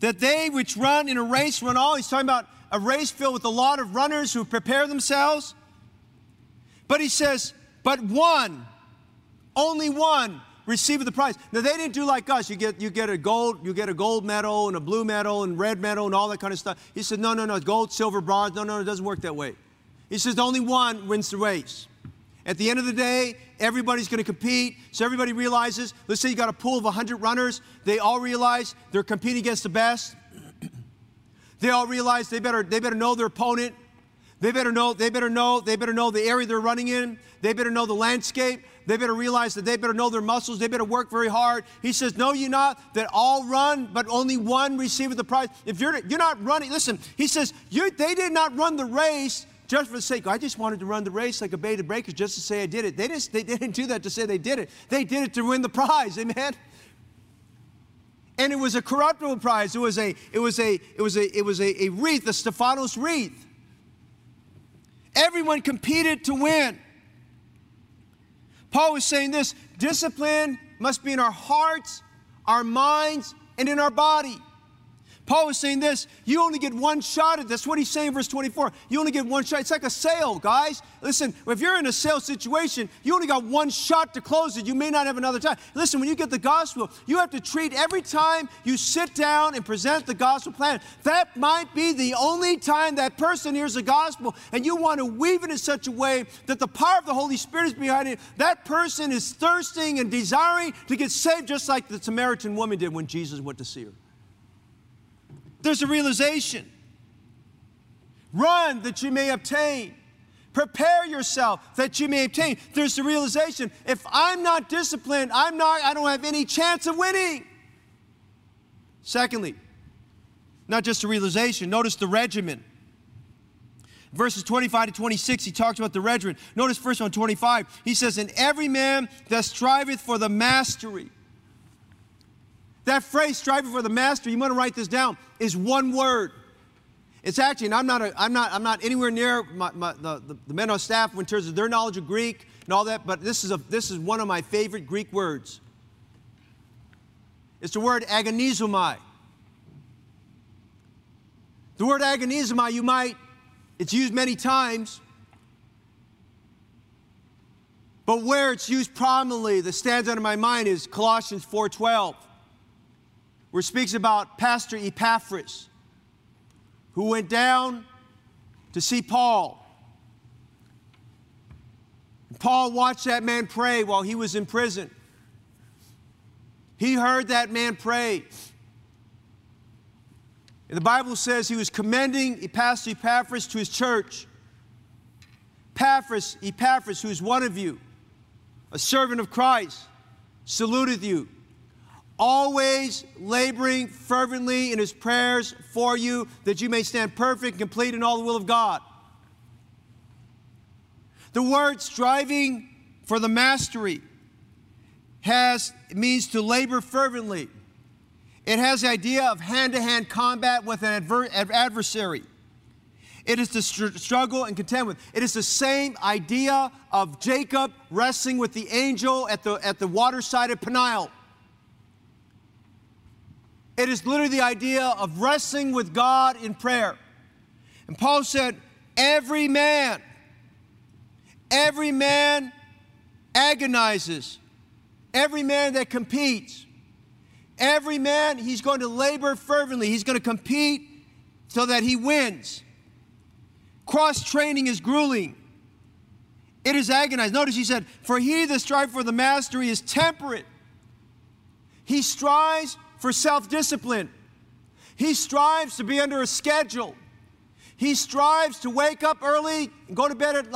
that they which run in a race run all." He's talking about a race filled with a lot of runners who prepare themselves. But he says, but one, only one received the prize. Now they didn't do like us. You get you get a gold, you get a gold medal and a blue medal and red medal and all that kind of stuff. He said, no, no, no, gold, silver, bronze. No, no, it doesn't work that way. He says The only one wins the race. At the end of the day, everybody's going to compete. So everybody realizes, let's say you got a pool of 100 runners. They all realize they're competing against the best. They all realize they better, they better know their opponent. They better know, they better know, they better know the area they're running in. They better know the landscape. They better realize that they better know their muscles. They better work very hard. He says, Know you not that all run, but only one receiveth the prize. If you're, you're not running, listen, he says, they did not run the race just for the sake. I just wanted to run the race like a baited breaker just to say I did it. They, just, they didn't do that to say they did it. They did it to win the prize. Amen and it was a corruptible prize. It was a, it was a, it was a, it was a, a wreath, a Stephanos wreath. Everyone competed to win. Paul was saying this discipline must be in our hearts, our minds, and in our body. Paul was saying this you only get one shot at this. What he's saying, verse 24. You only get one shot. It's like a sale, guys. Listen, if you're in a sale situation, you only got one shot to close it. You may not have another time. Listen, when you get the gospel, you have to treat every time you sit down and present the gospel plan. That might be the only time that person hears the gospel, and you want to weave it in such a way that the power of the Holy Spirit is behind it. That person is thirsting and desiring to get saved, just like the Samaritan woman did when Jesus went to see her. There's a realization. Run that you may obtain. Prepare yourself that you may obtain. There's the realization. If I'm not disciplined, I'm not, I don't have any chance of winning. Secondly, not just a realization, notice the regimen. Verses 25 to 26, he talks about the regimen. Notice first on 25, he says, And every man that striveth for the mastery, that phrase, striving for the master, you want to write this down, is one word. It's actually, and I'm not, a, I'm not, I'm not anywhere near my, my, the, the, the men on staff in terms of their knowledge of Greek and all that, but this is, a, this is one of my favorite Greek words. It's the word agonizomai. The word agonizomai, you might, it's used many times, but where it's used prominently that stands out in my mind is Colossians 4.12 where it speaks about Pastor Epaphras, who went down to see Paul. Paul watched that man pray while he was in prison. He heard that man pray. And the Bible says he was commending Pastor Epaphras to his church. Epaphras, Epaphras, who is one of you, a servant of Christ, saluteth you, always laboring fervently in his prayers for you, that you may stand perfect, complete in all the will of God. The word striving for the mastery has means to labor fervently. It has the idea of hand-to-hand combat with an adver- adversary. It is to str- struggle and contend with. It is the same idea of Jacob wrestling with the angel at the, at the waterside of Peniel. It is literally the idea of wrestling with God in prayer. And Paul said, Every man Every man agonizes. Every man that competes. Every man, he's going to labor fervently. He's going to compete so that he wins. Cross training is grueling. It is agonized. Notice he said, For he that strives for the mastery is temperate. He strives for self discipline. He strives to be under a schedule. He strives to wake up early and go to bed at,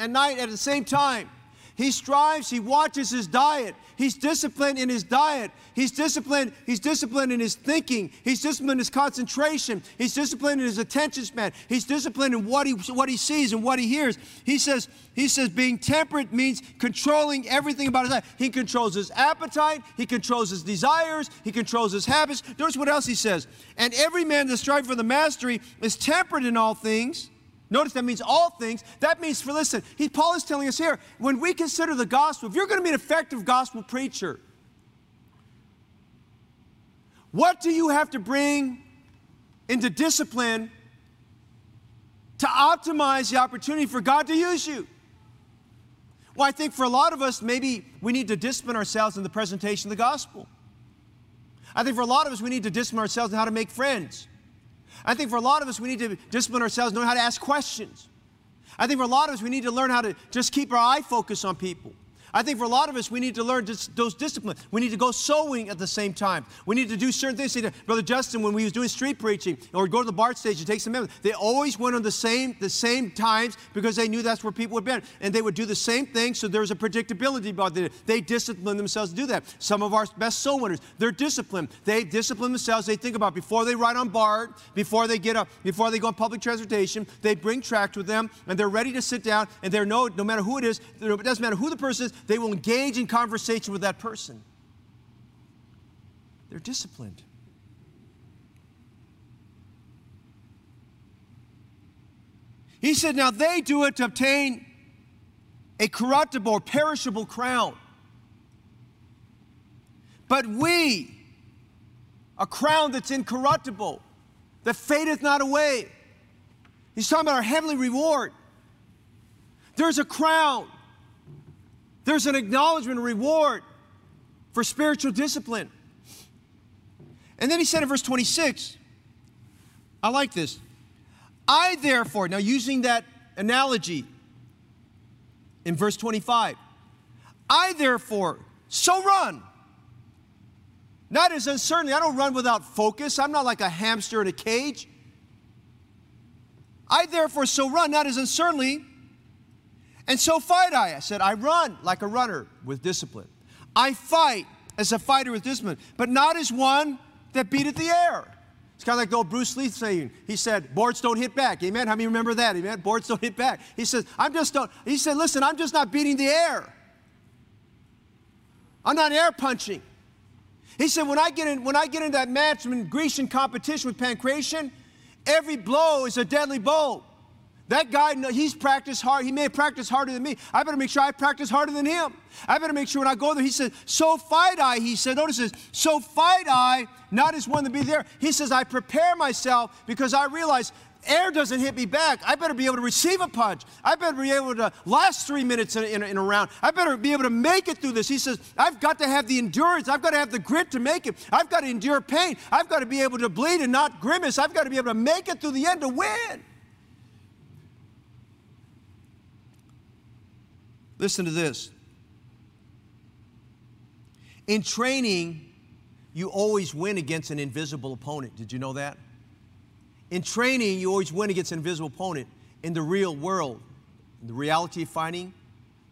at night at the same time. He strives, he watches his diet. He's disciplined in his diet. He's disciplined, he's disciplined in his thinking. He's disciplined in his concentration. He's disciplined in his attention span. He's disciplined in what he what he sees and what he hears. He says, he says being temperate means controlling everything about his life. He controls his appetite, he controls his desires, he controls his habits. Notice what else he says. And every man that strives for the mastery is temperate in all things. Notice that means all things. That means for, listen, he, Paul is telling us here, when we consider the gospel, if you're going to be an effective gospel preacher, what do you have to bring into discipline to optimize the opportunity for God to use you? Well, I think for a lot of us, maybe we need to discipline ourselves in the presentation of the gospel. I think for a lot of us, we need to discipline ourselves in how to make friends. I think for a lot of us, we need to discipline ourselves, know how to ask questions. I think for a lot of us, we need to learn how to just keep our eye focused on people. I think for a lot of us, we need to learn those disciplines. We need to go sowing at the same time. We need to do certain things. Brother Justin, when we was doing street preaching, or go to the BART and take some members, they always went on the same, the same times because they knew that's where people would be. And they would do the same thing, so there was a predictability about it. They disciplined themselves to do that. Some of our best soul winners, they're disciplined. They discipline themselves. They think about before they ride on BART, before they get up, before they go on public transportation, they bring tracts with them, and they're ready to sit down, and they're no, no matter who it is, it doesn't matter who the person is, they will engage in conversation with that person. They're disciplined. He said, Now they do it to obtain a corruptible or perishable crown. But we, a crown that's incorruptible, that fadeth not away. He's talking about our heavenly reward. There's a crown there's an acknowledgement, a reward for spiritual discipline. And then he said in verse 26, I like this. I therefore, now using that analogy in verse 25, I therefore so run. Not as uncertainly, I don't run without focus. I'm not like a hamster in a cage. I therefore so run, not as uncertainly and so fight I. I said, I run like a runner with discipline. I fight as a fighter with discipline, but not as one that beateth the air. It's kind of like the old Bruce Lee saying. He said, boards don't hit back. Amen. How many remember that? Amen. Boards don't hit back. He says, I'm just don't. He said, listen, I'm just not beating the air. I'm not air punching. He said, when I get in, when I get in that match in Grecian competition with Pancration, every blow is a deadly blow. That guy, he's practiced hard. He may have practiced harder than me. I better make sure I practice harder than him. I better make sure when I go there, he says, so fight I, he said, notice this, so fight I, not as one to be there. He says, I prepare myself because I realize air doesn't hit me back. I better be able to receive a punch. I better be able to last three minutes in, in, in, a round. I better be able to make it through this. He says, I've got to have the endurance. I've got to have the grit to make it. I've got to endure pain. I've got to be able to bleed and not grimace. I've got to be able to make it through the end to win. Listen to this. In training, you always win against an invisible opponent. Did you know that? In training, you always win against an invisible opponent. In the real world, in the reality of fighting,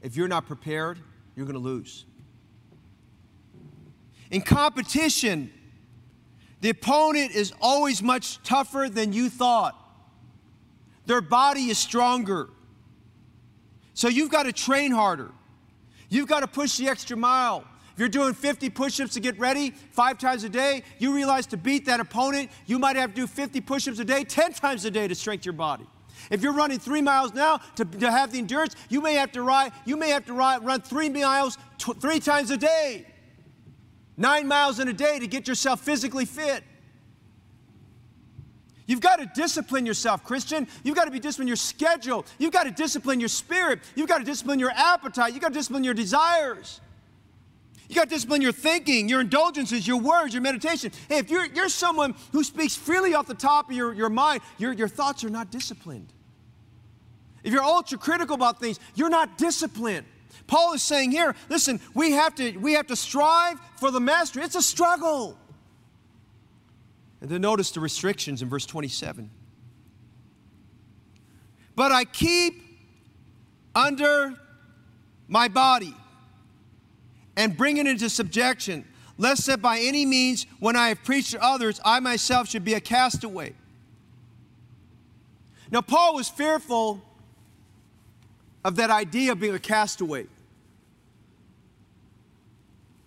if you're not prepared, you're going to lose. In competition, the opponent is always much tougher than you thought. Their body is stronger. So you've got to train harder. You've got to push the extra mile. If you're doing 50 push ups to get ready five times a day, you realize to beat that opponent, you might have to do 50 push ups a day, 10 times a day to strengthen your body. If you're running three miles now to, to have the endurance, you may have to ride, you may have to ride, run three miles three times a day, nine miles in a day to get yourself physically fit. You've got to discipline yourself, Christian. You've got to be disciplined your schedule. You've got to discipline your spirit. You've got to discipline your appetite. You've got to discipline your desires. You got to discipline your thinking, your indulgences, your words, your meditation. Hey, if you're, you're someone who speaks freely off the top of your, your mind, your, your thoughts are not disciplined. If you're ultra critical about things, you're not disciplined. Paul is saying here, listen, we have to, we have to strive for the mastery. It's a struggle. And then notice the restrictions in verse 27. But I keep under my body and bring it into subjection, lest that by any means, when I have preached to others, I myself should be a castaway. Now, Paul was fearful of that idea of being a castaway.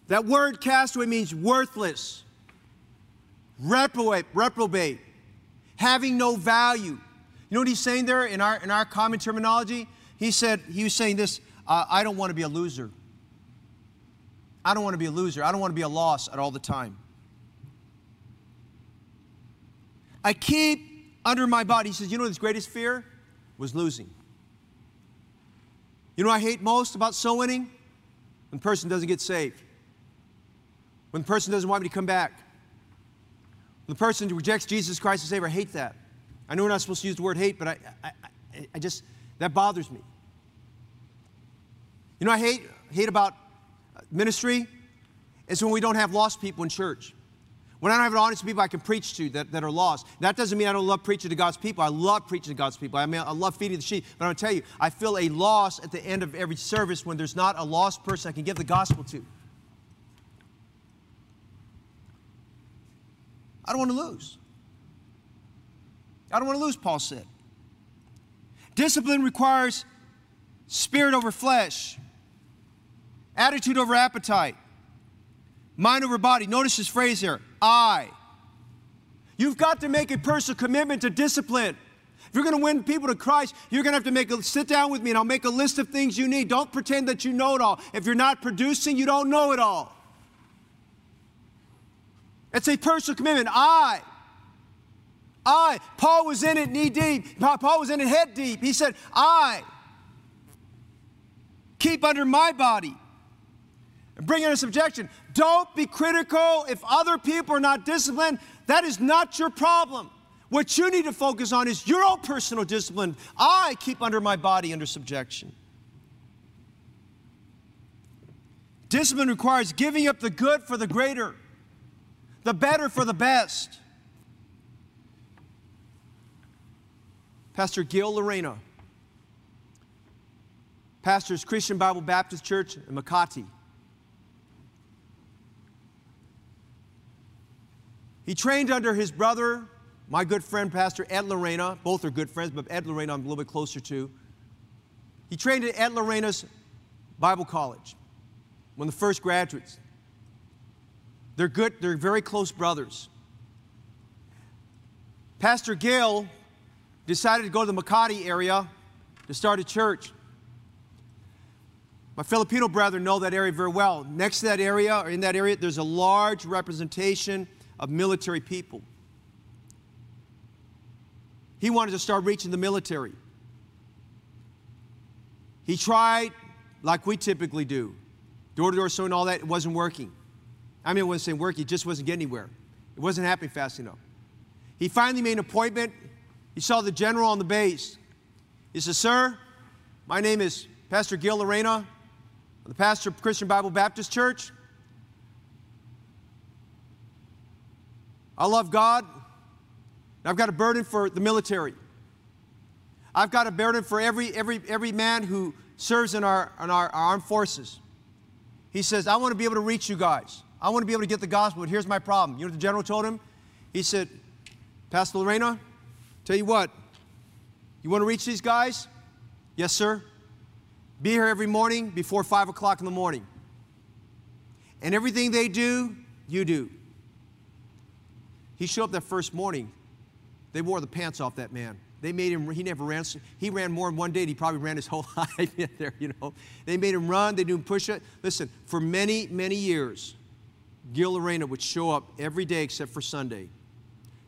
That word castaway means worthless reprobate, reprobate, having no value. You know what he's saying there in our, in our common terminology? He said, he was saying this uh, I don't want to be a loser. I don't want to be a loser. I don't want to be a loss at all the time. I keep under my body. He says, You know his greatest fear? Was losing. You know I hate most about soul winning? When the person doesn't get saved. When the person doesn't want me to come back. The person who rejects Jesus Christ as Savior, I hate that. I know we're not supposed to use the word hate, but I, I, I, I just, that bothers me. You know I hate, hate about ministry? It's when we don't have lost people in church. When I don't have an audience of people I can preach to that, that are lost. That doesn't mean I don't love preaching to God's people. I love preaching to God's people. I mean, I love feeding the sheep. But I'm going to tell you, I feel a loss at the end of every service when there's not a lost person I can give the gospel to. I don't want to lose. I don't want to lose, Paul said. Discipline requires spirit over flesh, attitude over appetite, mind over body. Notice this phrase here I. You've got to make a personal commitment to discipline. If you're going to win people to Christ, you're going to have to make a sit down with me and I'll make a list of things you need. Don't pretend that you know it all. If you're not producing, you don't know it all. It's a personal commitment. I. I. Paul was in it knee deep. Paul was in it head deep. He said, I keep under my body and bring it into subjection. Don't be critical if other people are not disciplined. That is not your problem. What you need to focus on is your own personal discipline. I keep under my body under subjection. Discipline requires giving up the good for the greater the better for the best. Pastor Gil Lorena, pastors Christian Bible Baptist Church in Makati. He trained under his brother, my good friend, Pastor Ed Lorena. Both are good friends, but Ed Lorena I'm a little bit closer to. He trained at Ed Lorena's Bible College, one of the first graduates. They're good, they're very close brothers. Pastor Gail decided to go to the Makati area to start a church. My Filipino brethren know that area very well. Next to that area, or in that area, there's a large representation of military people. He wanted to start reaching the military. He tried, like we typically do, door to door so and all that, it wasn't working. I mean, it wasn't saying work, he just wasn't getting anywhere. It wasn't happening fast enough. He finally made an appointment. He saw the general on the base. He said, Sir, my name is Pastor Gil Lorena. I'm the pastor of Christian Bible Baptist Church. I love God. I've got a burden for the military. I've got a burden for every, every, every man who serves in our, in our, our armed forces. He says, I want to be able to reach you guys. I want to be able to get the gospel, but here's my problem. You know what the general told him? He said, Pastor Lorena, tell you what, you want to reach these guys? Yes, sir. Be here every morning before 5 o'clock in the morning. And everything they do, you do. He showed up that first morning. They wore the pants off that man. They made him, he never ran, he ran more in one day he probably ran his whole life there, you know. They made him run, they do him push it. Listen, for many, many years, Gil Lorena would show up every day except for Sunday.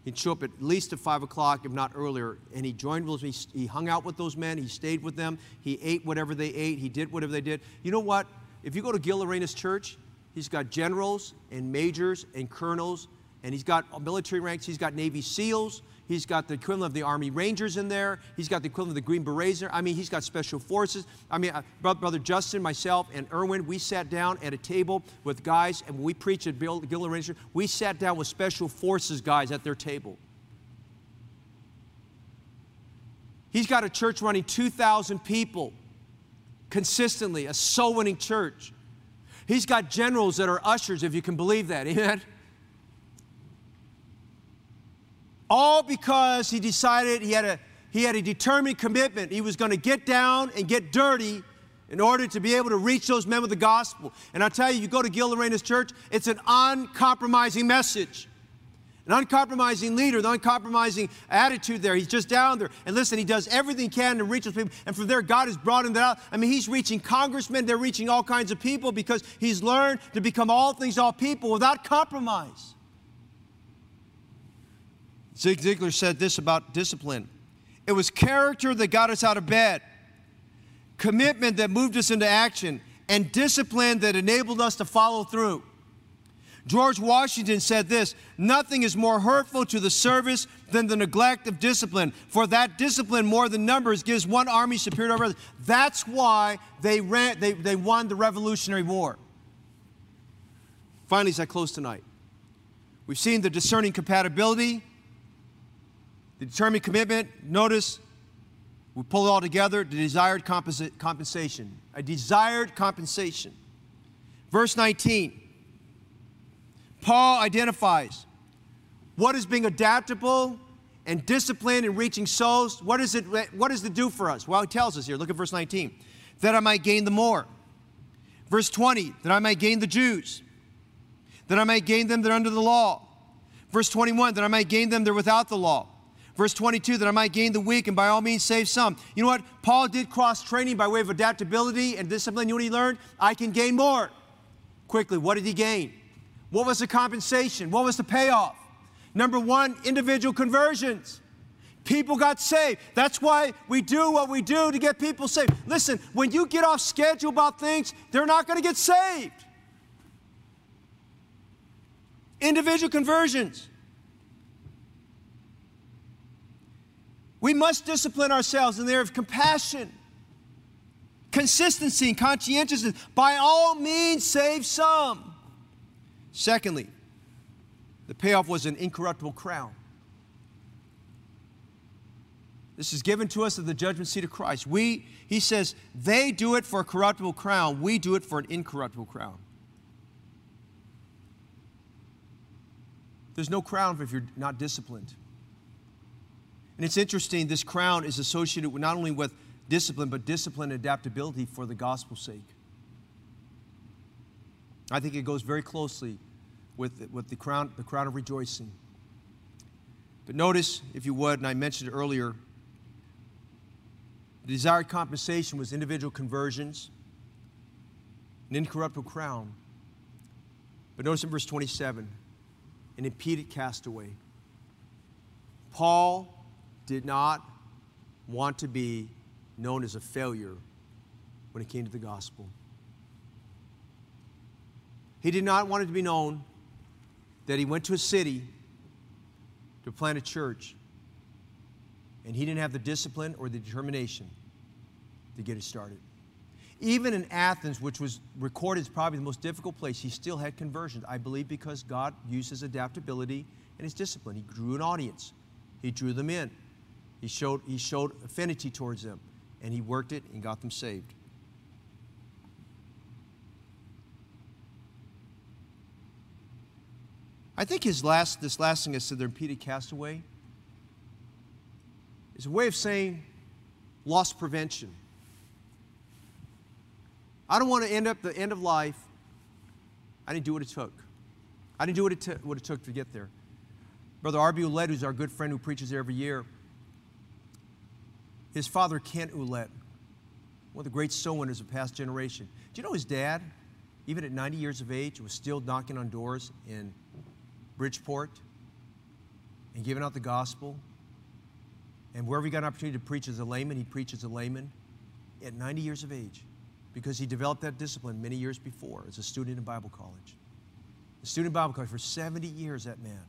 He'd show up at least at 5 o'clock, if not earlier, and he joined with me. He hung out with those men. He stayed with them. He ate whatever they ate. He did whatever they did. You know what? If you go to Gil Lorena's church, he's got generals and majors and colonels, and he's got military ranks. He's got Navy SEALs. He's got the equivalent of the Army Rangers in there. He's got the equivalent of the Green Berets. There. I mean, he's got Special Forces. I mean, uh, Brother Justin, myself, and Erwin, we sat down at a table with guys, and we preached at Bill, Gillen Ranger, we sat down with Special Forces guys at their table. He's got a church running 2,000 people consistently, a soul winning church. He's got generals that are ushers, if you can believe that. Amen. All because he decided he had a, he had a determined commitment. He was going to get down and get dirty in order to be able to reach those men with the gospel. And I tell you, you go to Gil Lorena's church, it's an uncompromising message. An uncompromising leader, the uncompromising attitude there. He's just down there. And listen, he does everything he can to reach those people. And from there, God has brought him out. I mean, he's reaching congressmen, they're reaching all kinds of people because he's learned to become all things, all people without compromise. Zig Ziglar said this about discipline it was character that got us out of bed, commitment that moved us into action, and discipline that enabled us to follow through. George Washington said this Nothing is more hurtful to the service than the neglect of discipline, for that discipline, more than numbers, gives one army superior over others. That's why they, ran, they, they won the Revolutionary War. Finally, as I close tonight, we've seen the discerning compatibility the determined commitment, notice, we pull it all together, the desired compensation. A desired compensation. Verse 19, Paul identifies what is being adaptable and disciplined in reaching souls. What, is it, what does it do for us? Well, he tells us here. Look at verse 19. That I might gain the more. Verse 20, that I might gain the Jews. That I might gain them that are under the law. Verse 21, that I might gain them that are without the law. Verse 22, that I might gain the weak and by all means save some. You know what? Paul did cross training by way of adaptability and discipline. You know what he learned? I can gain more. Quickly, what did he gain? What was the compensation? What was the payoff? Number one, individual conversions. People got saved. That's why we do what we do to get people saved. Listen, when you get off schedule about things, they're not going to get saved. Individual conversions. We must discipline ourselves in the area of compassion, consistency, and conscientiousness. By all means, save some. Secondly, the payoff was an incorruptible crown. This is given to us at the judgment seat of Christ. We, he says, they do it for a corruptible crown, we do it for an incorruptible crown. There's no crown if you're not disciplined. And it's interesting, this crown is associated with not only with discipline, but discipline and adaptability for the gospel's sake. I think it goes very closely with, with the, crown, the crown of rejoicing. But notice, if you would, and I mentioned earlier, the desired compensation was individual conversions, an incorruptible crown. But notice in verse 27, an impeded castaway. Paul did not want to be known as a failure when it came to the gospel. He did not want it to be known that he went to a city to plant a church and he didn't have the discipline or the determination to get it started. Even in Athens, which was recorded as probably the most difficult place, he still had conversions. I believe because God used his adaptability and his discipline. He drew an audience, he drew them in. He showed, he showed affinity towards them, and he worked it and got them saved. I think his last, this last thing I said there, repeated castaway, is a way of saying loss prevention. I don't want to end up the end of life. I didn't do what it took. I didn't do what it, what it took to get there. Brother R.B. Ouellette, who's our good friend who preaches every year, his father, Kent Ouellette, one of the great soul winners of past generation. Do you know his dad, even at 90 years of age, was still knocking on doors in Bridgeport and giving out the gospel? And wherever he got an opportunity to preach as a layman, he preached as a layman at 90 years of age because he developed that discipline many years before as a student in Bible college. A student in Bible college for 70 years, that man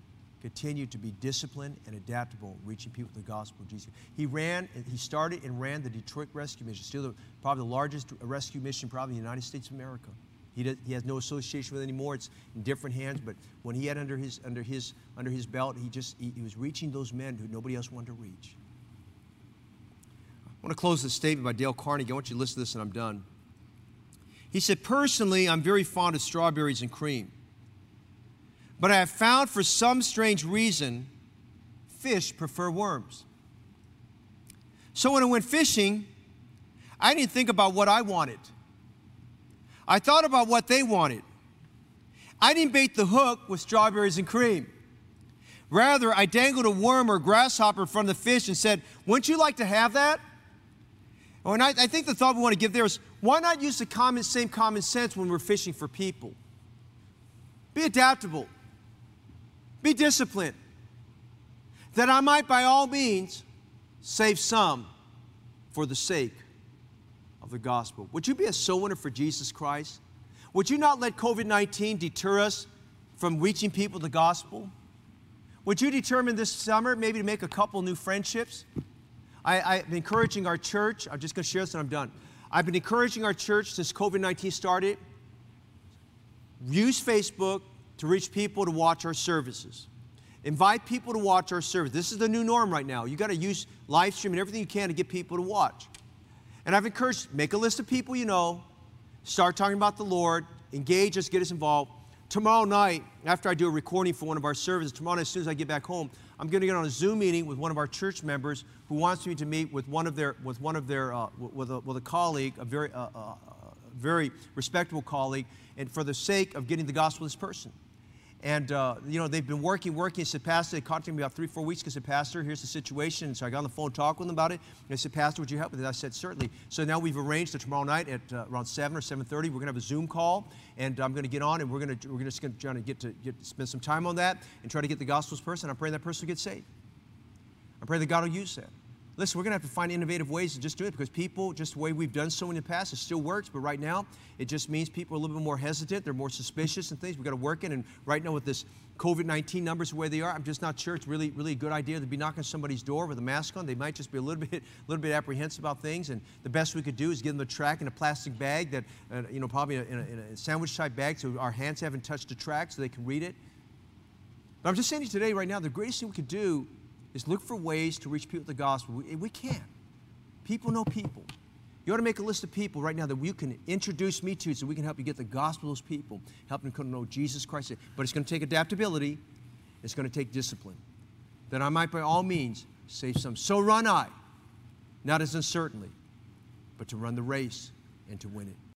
continued to be disciplined and adaptable, reaching people with the gospel of Jesus. He ran, he started and ran the Detroit Rescue Mission, still the, probably the largest rescue mission probably in the United States of America. He, does, he has no association with it anymore. It's in different hands. But when he had under his under his under his belt, he just he, he was reaching those men who nobody else wanted to reach. I want to close this statement by Dale Carnegie. I want you to listen to this, and I'm done. He said, Personally, I'm very fond of strawberries and cream. But I have found for some strange reason, fish prefer worms. So when I went fishing, I didn't think about what I wanted. I thought about what they wanted. I didn't bait the hook with strawberries and cream. Rather, I dangled a worm or grasshopper from the fish and said, Wouldn't you like to have that? And I, I think the thought we want to give there is why not use the common, same common sense when we're fishing for people? Be adaptable. Be disciplined, that I might by all means save some for the sake of the gospel. Would you be a soul winner for Jesus Christ? Would you not let COVID 19 deter us from reaching people the gospel? Would you determine this summer maybe to make a couple new friendships? I, am encouraging our church, I'm just going to share this and I'm done. I've been encouraging our church since COVID 19 started. Use Facebook, to reach people to watch our services. Invite people to watch our service. This is the new norm right now. You got to use live stream and everything you can to get people to watch. And I've encouraged make a list of people you know, start talking about the Lord, engage us, get us involved. Tomorrow night, after I do a recording for one of our services, tomorrow night, as soon as I get back home, I'm going to get on a Zoom meeting with one of our church members who wants me to meet with one of their, with one of their, uh, with, a, with a colleague, a very, uh, uh, very respectable colleague, and for the sake of getting the gospel to this person. And, uh, you know, they've been working, working. I said, Pastor, they contacted me about three, four weeks ago. I said, Pastor, here's the situation. So I got on the phone, talked with them about it. And I said, Pastor, would you help with it? I said, certainly. So now we've arranged that tomorrow night at uh, around 7 or 7.30, we're going to have a Zoom call. And I'm going to get on and we're going to, we're just going to try to get to get, spend some time on that and try to get the gospel's person. I'm praying that person will get saved. I pray that God will use that. Listen, we're going to have to find innovative ways to just do it because people, just the way we've done so in the past, it still works. But right now, it just means people are a little bit more hesitant. They're more suspicious and things. We've got to work it. And right now, with this COVID 19 numbers where they are, I'm just not sure it's really, really a good idea to be knocking somebody's door with a mask on. They might just be a little bit, a little bit apprehensive about things. And the best we could do is give them a tract in a plastic bag that, uh, you know, probably in a, in a sandwich type bag so our hands haven't touched the tract so they can read it. But I'm just saying to you today, right now, the greatest thing we could do is look for ways to reach people with the gospel. We, we can. People know people. You ought to make a list of people right now that you can introduce me to so we can help you get the gospel to those people, help them come to know Jesus Christ. But it's going to take adaptability, it's going to take discipline. That I might by all means save some. So run I, not as uncertainly, but to run the race and to win it.